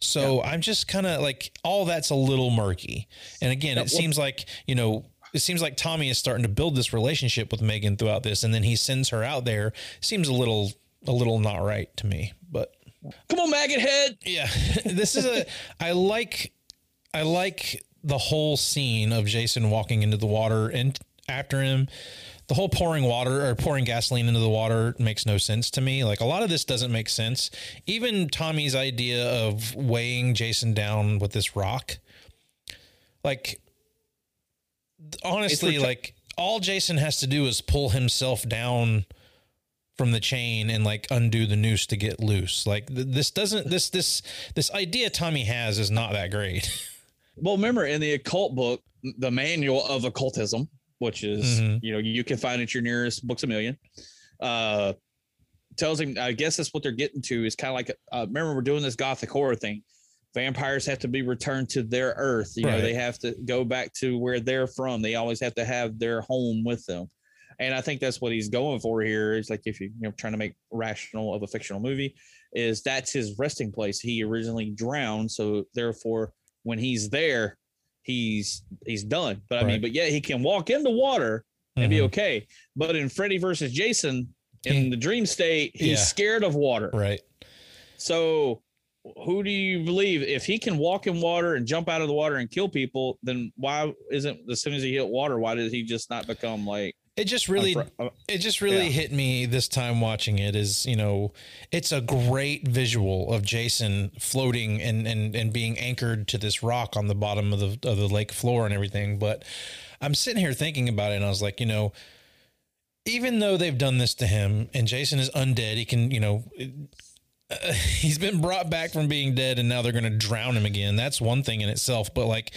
So I'm just kind of like all that's a little murky. And again, Yeah, it well- seems like, you know, it seems like Tommy is starting to build this relationship with Megan throughout this and then he sends her out there. Seems a little a little not right to me, but Come on, maggot head. yeah, this is a. I like, I like the whole scene of Jason walking into the water and after him. The whole pouring water or pouring gasoline into the water makes no sense to me. Like a lot of this doesn't make sense. Even Tommy's idea of weighing Jason down with this rock, like honestly, like all Jason has to do is pull himself down from the chain and like undo the noose to get loose. Like th- this doesn't this this this idea Tommy has is not that great. Well, remember in the occult book, the manual of occultism, which is Mhm. you know you can find at your nearest Books-A-Million, uh, tells him. I guess that's what they're getting to is kind of like uh, remember we're doing this gothic horror thing. Vampires have to be returned to their earth. You know they have to go back to where they're from. They always have to have their home with them. And I think that's what he's going for here. Is like if you you know trying to make rational of a fictional movie, is that's his resting place. He originally drowned, so therefore when he's there, he's he's done. But I mean, but yeah, he can walk in the water and be Mhm. okay. But in Freddy versus Jason, in He- the dream state, he's Yeah. scared of water. right. So who do you believe? If he can walk in water and jump out of the water and kill people, then why isn't as soon as he hit water, why did he just not become like It just really uh, it just really Yeah. hit me this time watching it is, you know, it's a great visual of Jason floating and and and being anchored to this rock on the bottom of the of the lake floor and everything, but I'm sitting here thinking about it and I was like, you know, even though they've done this to him and Jason is undead, he can, you know, uh, he's been brought back from being dead and now they're going to drown him again. That's one thing in itself, but like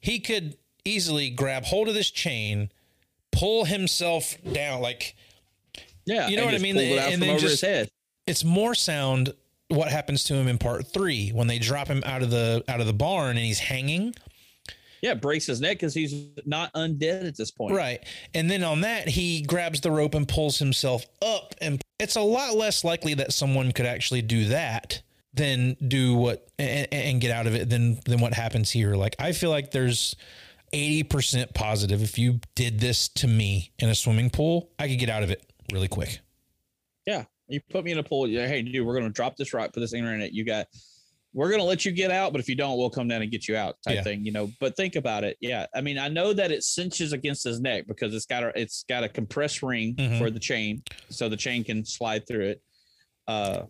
he could easily grab hold of this chain, pull himself down like yeah, You know what I mean? pulled it out And then just- it's more sound what happens to him in part 3 when they drop him out of the out of the barn and he's hanging. Yeah, breaks his neck because he's not undead at this point. Right. And then on that, he grabs the rope and pulls himself up. And it's a lot less likely that someone could actually do that than do what and, and get out of it than than what happens here. Like I feel like there's 80% positive if you did this to me in a swimming pool, I could get out of it really quick. Yeah. You put me in a pool. Yeah, hey, dude, we're gonna drop this rock, put this thing in it. You got we're gonna let you get out, but if you don't, we'll come down and get you out, type Yeah. thing, you know. But think about it. Yeah. I mean, I know that it cinches against his neck because it's got a it's got a compressed ring Mhm. for the chain, so the chain can slide through it. Uh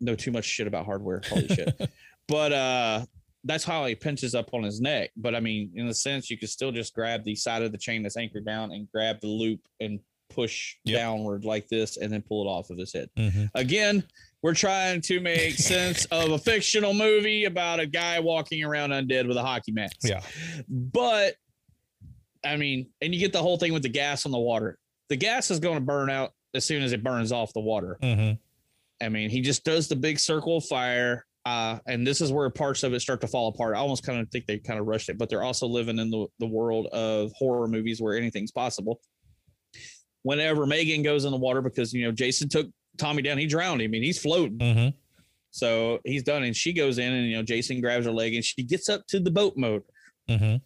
know too much shit about hardware. Holy shit. But uh that's how he pinches up on his neck. But I mean, in a sense, you could still just grab the side of the chain that's anchored down and grab the loop and push Yep. downward like this and then pull it off of his head. Mm-hmm. Again, we're trying to make sense of a fictional movie about a guy walking around undead with a hockey mask. Yeah. But I mean, and you get the whole thing with the gas on the water. The gas is going to burn out as soon as it burns off the water. Mm-hmm. I mean, he just does the big circle of fire. Uh, and this is where parts of it start to fall apart. I almost kind of think they kind of rushed it, but they're also living in the, the world of horror movies where anything's possible. Whenever Megan goes in the water, because you know Jason took Tommy down, he drowned him. I mean, he's floating. Mm-hmm. So he's done, and she goes in, and you know Jason grabs her leg, and she gets up to the boat mode Mm-hmm.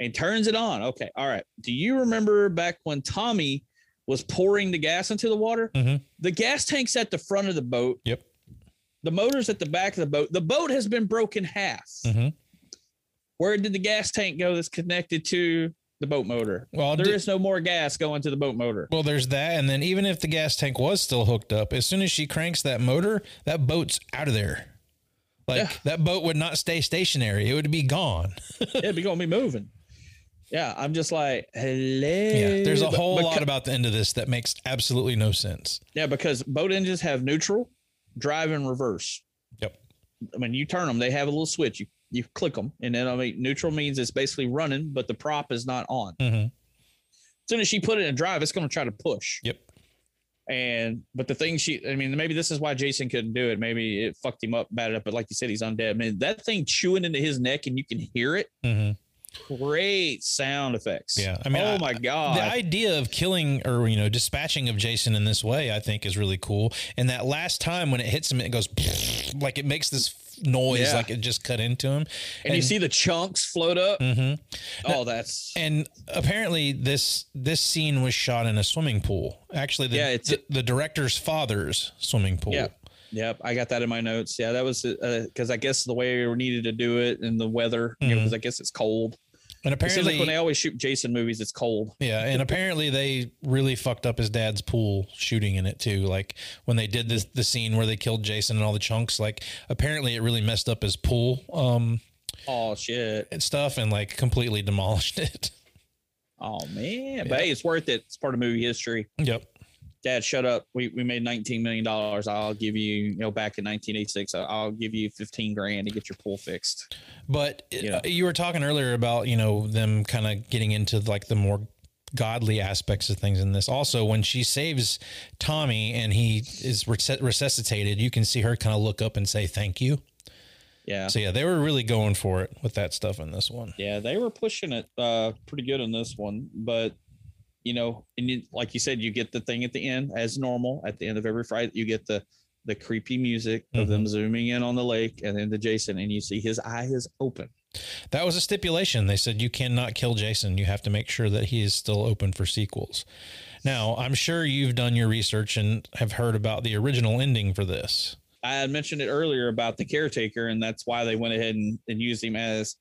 and turns it on. Okay, all right. Do you remember back when Tommy was pouring the gas into the water? Mhm. The gas tank's at the front of the boat. Yep. The motor's at the back of the boat. The boat has been broken half. Mm-hmm. Where did the gas tank go that's connected to the boat motor? Well, There di- is no more gas going to the boat motor. Well, there's that, and then even if the gas tank was still hooked up, as soon as she cranks that motor, that boat's out of there. Like Yeah. that boat would not stay stationary; it would be gone. It'd be going to be moving. Yeah, I'm just like, hello. Yeah, there's a whole but lot about the end of this that makes absolutely no sense. Yeah, because boat engines have neutral, drive, and reverse. Yep. I mean, you turn them; they have a little switch. You you click them, and then I mean, neutral means it's basically running, but the prop is not on. Mm-hmm. As soon as she put it in drive, it's going to try to push. Yep. And but the thing she, I mean, maybe this is why Jason couldn't do it. Maybe it fucked him up, bad up. But like you said, he's undead. I mean, that thing chewing into his neck, and you can hear it. Mm-hmm. Great sound effects. Yeah, I mean, oh I- my god, The idea of killing or you know dispatching of Jason in this way, I think, is really cool. And that last time when it hits him, it goes like it makes this noise Yeah. like it just cut into him. And, you see the chunks float up. Mhm. Oh, that's And apparently this this scene was shot in a swimming pool. Actually, the Yeah, it's- the, the director's father's swimming pool. yeah. Yep, I got that in my notes. Yeah, that was because I guess the way we needed to do it and the weather, because I guess it's cold. And apparently like when they always shoot Jason movies, it's cold. Yeah, and apparently they really fucked up his dad's pool shooting in it too. Like when they did this the scene where they killed Jason and all the chunks, like apparently it really messed up his pool um Oh shit! and stuff and like completely demolished it. Oh man, but hey, it's worth it. It's part of movie history. Yep. Dad, shut up. We we made nineteen million dollars. I'll give you, you know, back in nineteen eighty six, I'll give you fifteen grand to get your pool fixed. But Yeah. uh, you were talking earlier about, you know, them kind of getting into like the more godly aspects of things in this. Also, when she saves Tommy and he is resuscitated, you can see her kind of look up and say thank you. Yeah. So yeah, they were really going for it with that stuff in this one. Yeah, they were pushing it uh pretty good in this one, but you know, and you, like you said, you get the thing at the end as normal. At the end of every Friday, you get the the creepy music of them mm-hmm. zooming in on the lake, and then the Jason, and you see his eye is open. That was a stipulation. They said you cannot kill Jason. You have to make sure that he is still open for sequels. Now, I'm sure you've done your research and have heard about the original ending for this. I had mentioned it earlier about the caretaker, and that's why they went ahead and, and used him as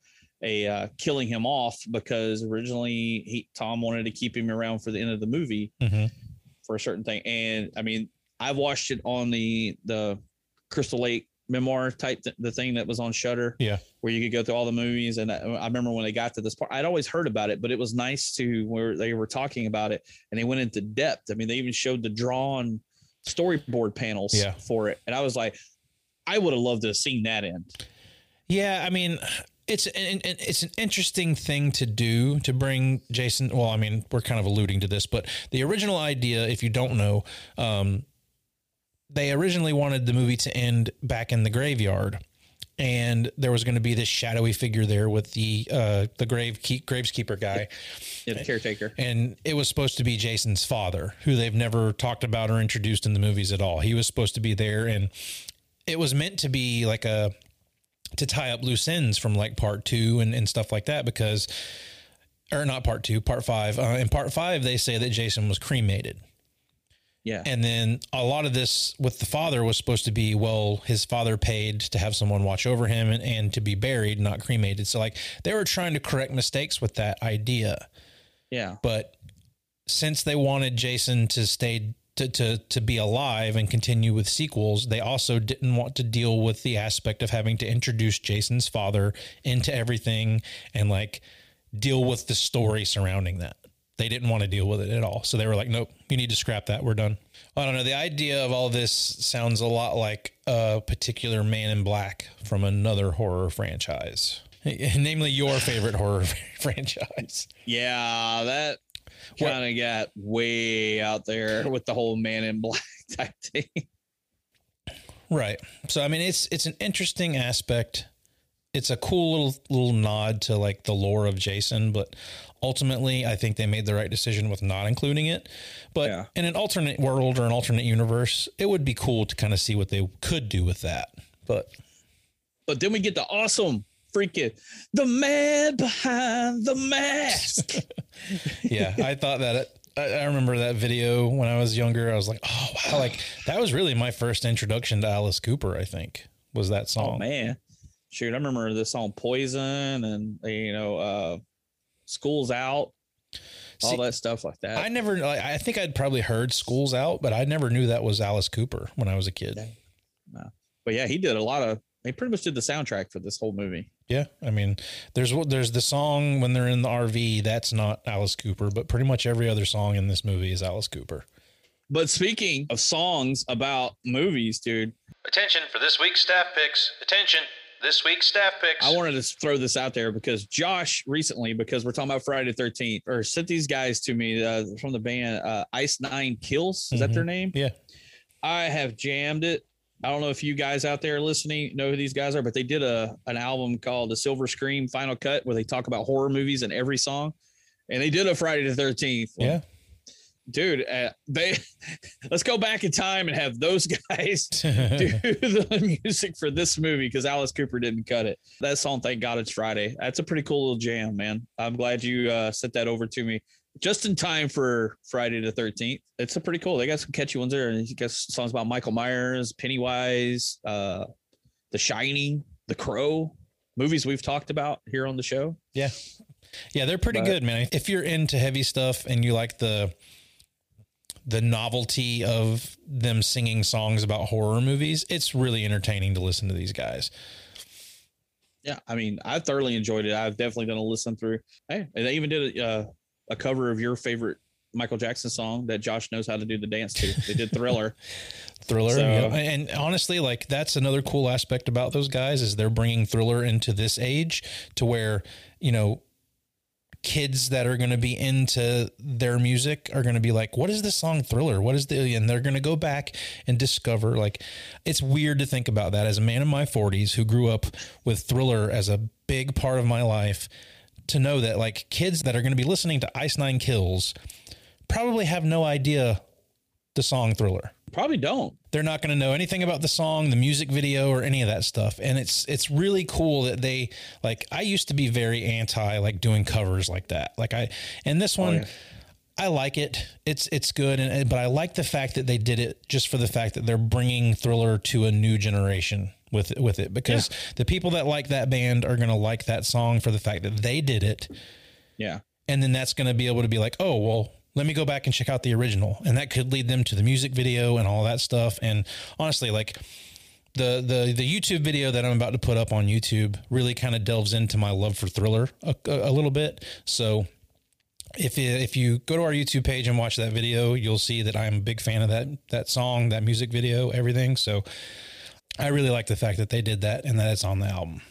a uh, killing him off because originally he Tom wanted to keep him around for the end of the movie Mhm. for a certain thing. And I mean, I've watched it on the the Crystal Lake memoir type th- the thing that was on Shudder Yeah. where you could go through all the movies and I, I remember when they got to this part I'd always heard about it but it was nice to where they were talking about it and they went into depth I mean they even showed the drawn storyboard panels Yeah. for it and I was like I would have loved to have seen that end Yeah, I mean, it's an, an- it's an interesting thing to do to bring Jason. Well, I mean, we're kind of alluding to this, but the original idea, if you don't know, um, they originally wanted the movie to end back in the graveyard, and there was going to be this shadowy figure there with the uh, the grave keep, graveskeeper guy. yeah, the caretaker and it was supposed to be Jason's father, who they've never talked about or introduced in the movies at all. He was supposed to be there, and it was meant to be like a to tie up loose ends from like part two and, and stuff like that because or not part two, part five. Uh, in part five, they say that Jason was cremated. yeah And then a lot of this with the father was supposed to be, well, his father paid to have someone watch over him and, and to be buried, not cremated. So like they were trying to correct mistakes with that idea. yeah But since they wanted Jason to stay to, to to be alive and continue with sequels, they also didn't want to deal with the aspect of having to introduce Jason's father into everything and like deal with the story surrounding that. They didn't want to deal with it at all. So they were like, nope, you need to scrap that. We're done. I don't know. The idea of all this sounds a lot like a particular man in black from another horror franchise, namely your favorite horror franchise. yeah that kind of got way out there with the whole man in black type thing Right. So I mean it's it's an interesting aspect. It's a cool little little nod to like the lore of Jason, but ultimately I think they made the right decision with not including it. But Yeah. in an alternate world or an alternate universe, it would be cool to kind of see what they could do with that. But but then we get the awesome freaking the man behind the mask yeah, I thought that it, I, remember that video when I was younger. I was like, oh wow, like that was really my first introduction to Alice Cooper. I think was that song. Oh man, shoot! I remember this song "Poison" and you know, uh, "School's Out," all See, that stuff like that. I never. like, I think I'd probably heard "School's Out," but I never knew that was Alice Cooper when I was a kid. No. but yeah, he did a lot of. He pretty much did the soundtrack for this whole movie. Yeah, I mean, there's there's the song when they're in the RV. That's not Alice Cooper, but pretty much every other song in this movie is Alice Cooper. But speaking of songs about movies, dude, Attention for this week's staff picks. Attention, this week's staff picks. I wanted to throw this out there because Josh recently, because we're talking about Friday the 13th, or sent these guys to me uh, from the band uh, Ice Nine Kills. Is that their name? Yeah. I have jammed it. I don't know if you guys out there listening know who these guys are, but they did a an album called The Silver Scream Final Cut where they talk about horror movies in every song. And they did a Friday the 13th. Yeah. dude, uh, they let's go back in time and have those guys do the music for this movie because Alice Cooper didn't cut it. That song, thank God it's Friday. That's a pretty cool little jam, man. I'm glad you uh, sent that over to me just in time for Friday the 13th. It's a pretty cool. They got some catchy ones there, and you got songs about Michael Myers, Pennywise, uh, The Shining, The Crow, movies we've talked about here on the show. Yeah. Yeah, they're pretty But- good, man. If you're into heavy stuff and you like the the novelty of them singing songs about horror movies, it's really entertaining to listen to these guys. Yeah, I mean, I thoroughly enjoyed it. I've definitely gonna listen through. Hey, they even did a uh, a cover of your favorite Michael Jackson song that Josh knows how to do the dance to. They did Thriller. Thriller, So- yeah. and honestly, like that's another cool aspect about those guys is they're bringing Thriller into this age to where you know kids that are going to be into their music are going to be like, "What is this song Thriller? What is the?" And they're going to go back and discover. Like, it's weird to think about that as a man in my forties who grew up with Thriller as a big part of my life. To know that like kids that are going to be listening to Ice Nine Kills probably have no idea the song Thriller Probably don't. they're not going to know anything about the song, the music video, or any of that stuff. And it's it's really cool that they like. I used to be very anti like doing covers like that. Like I and this oh, one. yeah. I like it. It's it's good, and but I like the fact that they did it just for the fact that they're bringing Thriller to a new generation with with it because the people that like that band are going to like that song for the fact that they did it, Yeah. and then that's going to be able to be like, oh well, let me go back and check out the original, and that could lead them to the music video and all that stuff. And honestly, like the the the YouTube video that I'm about to put up on YouTube really kind of delves into my love for Thriller a, a, a little bit. So if you, if you go to our YouTube page and watch that video, you'll see that I'm a big fan of that that song, that music video, everything. So I really like the fact that they did that and that it's on the album.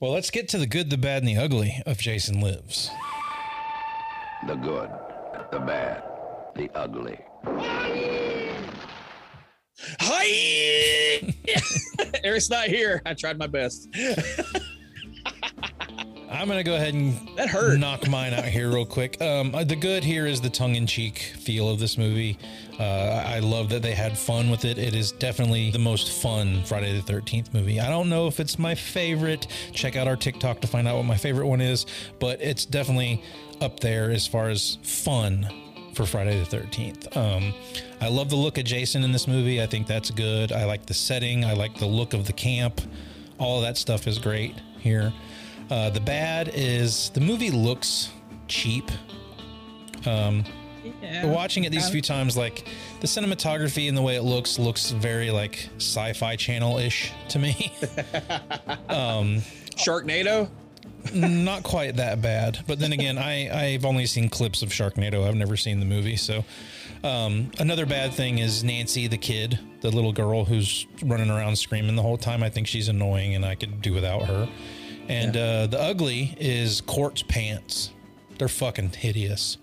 Well, let's get to the good, the bad, and the ugly of Jason Lives. The good, the bad, the ugly. Hi. Eric's not here. I tried my best. I'm gonna go ahead and That hurt. knock mine out here real quick. Um, uh, the good here is the tongue-in-cheek feel of this movie. Uh, I love that they had fun with it. It is definitely the most fun Friday the 13th movie. I don't know if it's my favorite. Check out our TikTok to find out what my favorite one is, but it's definitely up there as far as fun for Friday the 13th. Um, I love the look of Jason in this movie. I think that's good. I like the setting. I like the look of the camp. All of that stuff is great here. Uh, the bad is the movie looks cheap. Um, watching it these few times, like the cinematography and the way it looks, looks very like sci-fi channel ish to me. um, Sharknado. not quite that bad, but then again, I I've only seen clips of Sharknado. I've never seen the movie, so. Um, another bad thing is Nancy, the kid, the little girl who's running around screaming the whole time. I think she's annoying, and I could do without her. And uh, the ugly is Cort's pants. They're fucking hideous.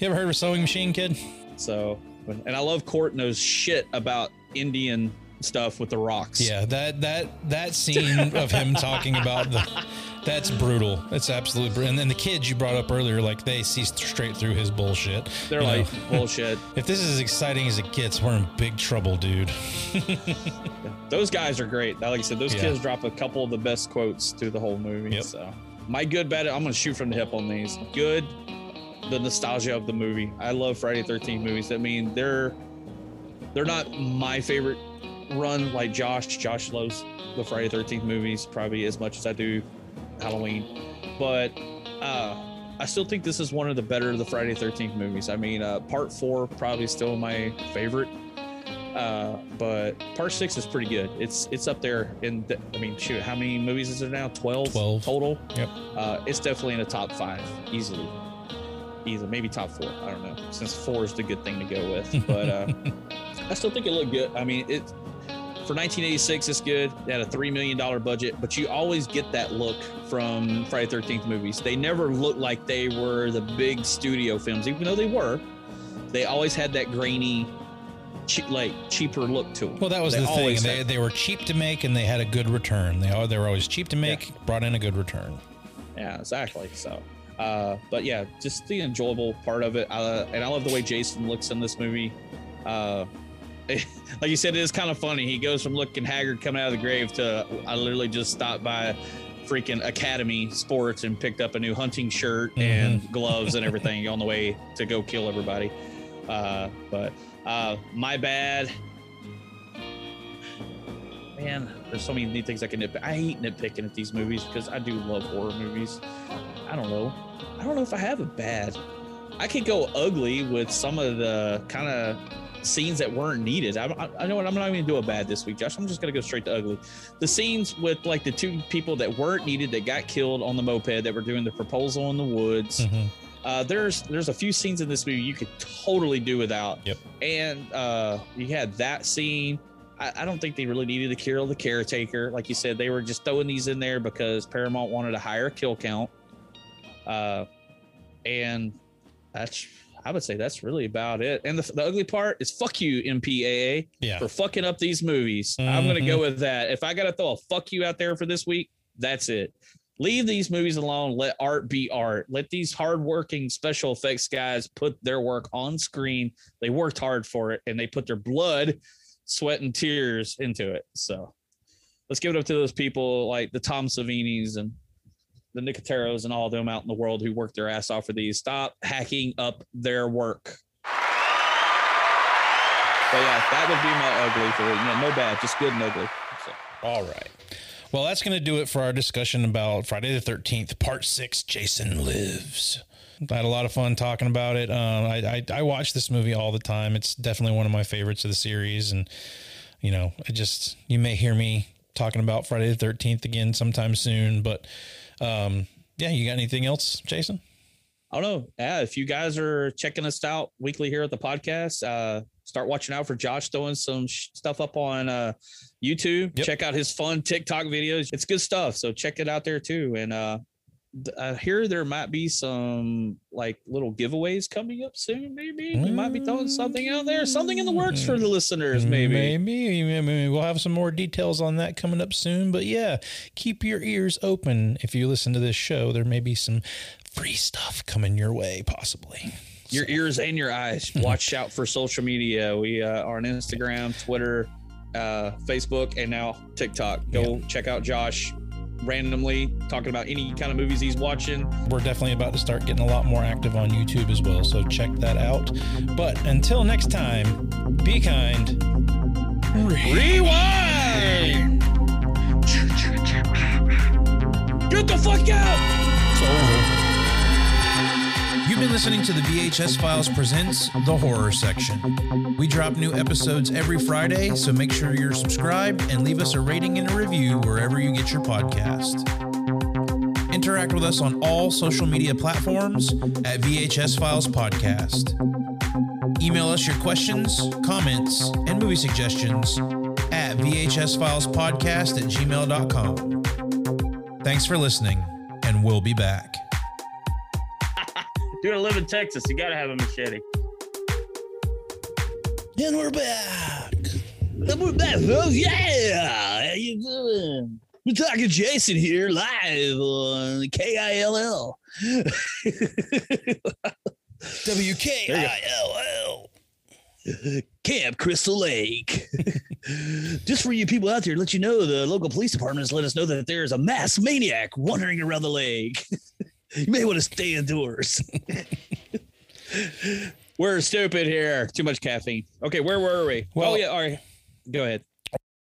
You ever heard of a sewing machine, kid? So, and I love Cort knows shit about Indian stuff with the rocks. Yeah, that that that scene of him talking about the that's brutal. It's absolutely brutal. And then the kids you brought up earlier, like they see straight through his bullshit. They're You like know, bullshit. If this is as exciting as it gets, we're in big trouble, dude. Those guys are great. Like I said, those Yeah. kids drop a couple of the best quotes through the whole movie. Yep. So my good, bad. I'm gonna shoot from the hip on these. Good, the nostalgia of the movie. I love Friday Thirteenth movies. I mean, they're they're not my favorite run like Josh. Josh loves the Friday Thirteenth movies probably as much as I do Halloween, but uh, I still think this is one of the better of the Friday Thirteenth movies. I mean, uh, Part Four probably still my favorite, uh, but Part Six is pretty good. It's it's up there. In the, I mean, shoot, how many movies is there now? Twelve. 12. total. Yep. Uh, it's definitely in the top five easily. Either maybe top four. I don't know. Since four is the good thing to go with, but uh, I still think it looked good. I mean, it for 1986, it's good. They had a three million dollar budget, but you always get that look from Friday 13th movies. They never looked like they were the big studio films, even though they were. They always had that grainy, like cheaper look to them. Well, that was They the thing. They, they were cheap to make and they had a good return. They are they were always cheap to make, brought in a good return. Yeah, exactly. So Uh, but yeah, just the enjoyable part of it. Uh, and I love the way Jason looks in this movie. Uh, like you said, it is kind of funny. He goes from looking haggard coming out of the grave to I literally just stopped by freaking Academy Sports and picked up a new hunting shirt Mm-hmm. and gloves and everything on the way to go kill everybody. Uh, but uh, my bad. Man, there's so many neat things I can nitpick. I hate nitpicking at these movies because I do love horror movies. I don't know. I don't know if I have a bad. I could go ugly with some of the kind of scenes that weren't needed. I, I, I know what I'm not even gonna do a bad this week, Josh. I'm just gonna go straight to ugly. The scenes with like the two people that weren't needed that got killed on the moped that were doing the proposal in the woods. Mhm. Uh, there's there's a few scenes in this movie you could totally do without. Yep. And uh, you had that scene. I, I don't think they really needed to kill the caretaker. Like you said, they were just throwing these in there because Paramount wanted a higher kill count. Uh, and that's I would say that's really about it. And the, the ugly part is fuck you, MPAA, Yeah. for fucking up these movies. I'm gonna go Mhm. with that. If I gotta throw a fuck you out there for this week, that's it. Leave these movies alone. Let art be art. Let these hardworking special effects guys put their work on screen. They worked hard for it and they put their blood, sweat, and tears into it. So let's give it up to those people like the Tom Savinis and the Nicoteros and all of them out in the world who work their ass off for these. Stop hacking up their work. But yeah, that would be my ugly for know, no bad, just good and ugly. So. All right. Well, that's going to do it for our discussion about Friday the 13th, Part 6 Jason Lives. I had a lot of fun talking about it. Um, I, I, I watch this movie all the time. It's definitely one of my favorites of the series. And, you know, I just, you may hear me talking about Friday the 13th again sometime soon. But um, yeah, you got anything else, Jason? I don't know. Yeah, if you guys are checking us out weekly here at the podcast, uh, start watching out for Josh throwing some sh- stuff up on uh, YouTube. Yep. Check out his fun TikTok videos. It's good stuff. So check it out there too. And uh, I hear there might be some like little giveaways coming up soon. Maybe we might be throwing something out there, something in the works for the listeners. Maybe. Maybe, maybe we'll have some more details on that coming up soon. But yeah, keep your ears open. If you listen to this show, there may be some free stuff coming your way, possibly. your ears and your eyes. Watch out for social media. We uh, are on Instagram, Twitter, uh, Facebook, and now TikTok. Go check out Josh randomly talking about any kind of movies he's watching. We're definitely about to start getting a lot more active on YouTube as well. So check that out. But until next time, be kind. Rewind! Get the fuck out! You've been listening to the VHS Files Presents The Horror Section. We drop new episodes every Friday, so make sure you're subscribed and leave us a rating and a review wherever you get your podcast. Interact with us on all social media platforms at VHS Files Podcast. Email us your questions, comments, and movie suggestions at VHSFilesPodcast at gmail.com. Thanks for listening, and we'll be back. Dude, I live in Texas. You gotta have a machete. And we're back. And we're back, folks. Yeah! How you doing? We're talking Jason here live on KILL. WKILL. Camp Crystal Lake. Just for you people out there, let you know the local police department has let us know that there is a mass maniac wandering around the lake. you may want to stay indoors. We're stupid here. Too much caffeine. Okay, where were we? Well- oh yeah, all right. Go ahead.